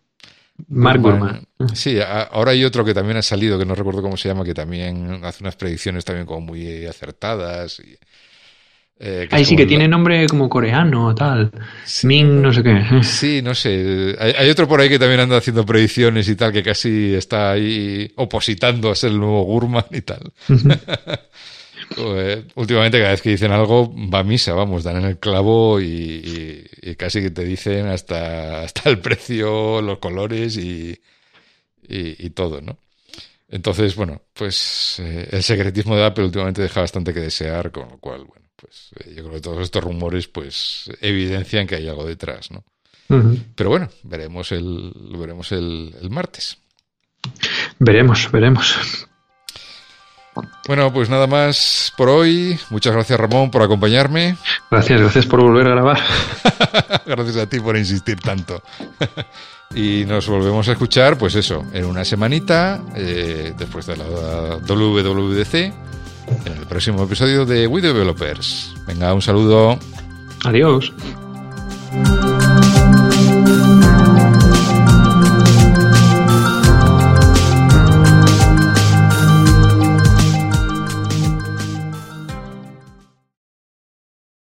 Mark Gurman. Sí, ahora hay otro que también ha salido, que no recuerdo cómo se llama, que también hace unas predicciones también como muy acertadas. Y, eh, Ahí sí que tiene nombre como coreano o tal. Ming, no sé qué. Sí, no sé. Hay, otro por ahí que también anda haciendo predicciones y tal, que casi está ahí opositando a ser el nuevo Gurman y tal. Pues, últimamente cada vez que dicen algo va a misa, vamos, dan en el clavo y, casi que te dicen hasta, hasta el precio, los colores y, y todo, ¿no? Entonces, bueno, pues eh, el secretismo de Apple últimamente deja bastante que desear, con lo cual, bueno pues eh, yo creo que todos estos rumores pues evidencian que hay algo detrás, ¿no? Pero bueno, veremos el, lo veremos el, martes. Veremos, veremos. Bueno, pues nada más por hoy. Muchas gracias Ramón por acompañarme. Gracias, gracias por volver a grabar. gracias a ti por insistir tanto. y nos volvemos a escuchar, pues eso, en una semanita, eh, después de la WWDC en el próximo episodio de We Developers. Venga, un saludo. Adiós.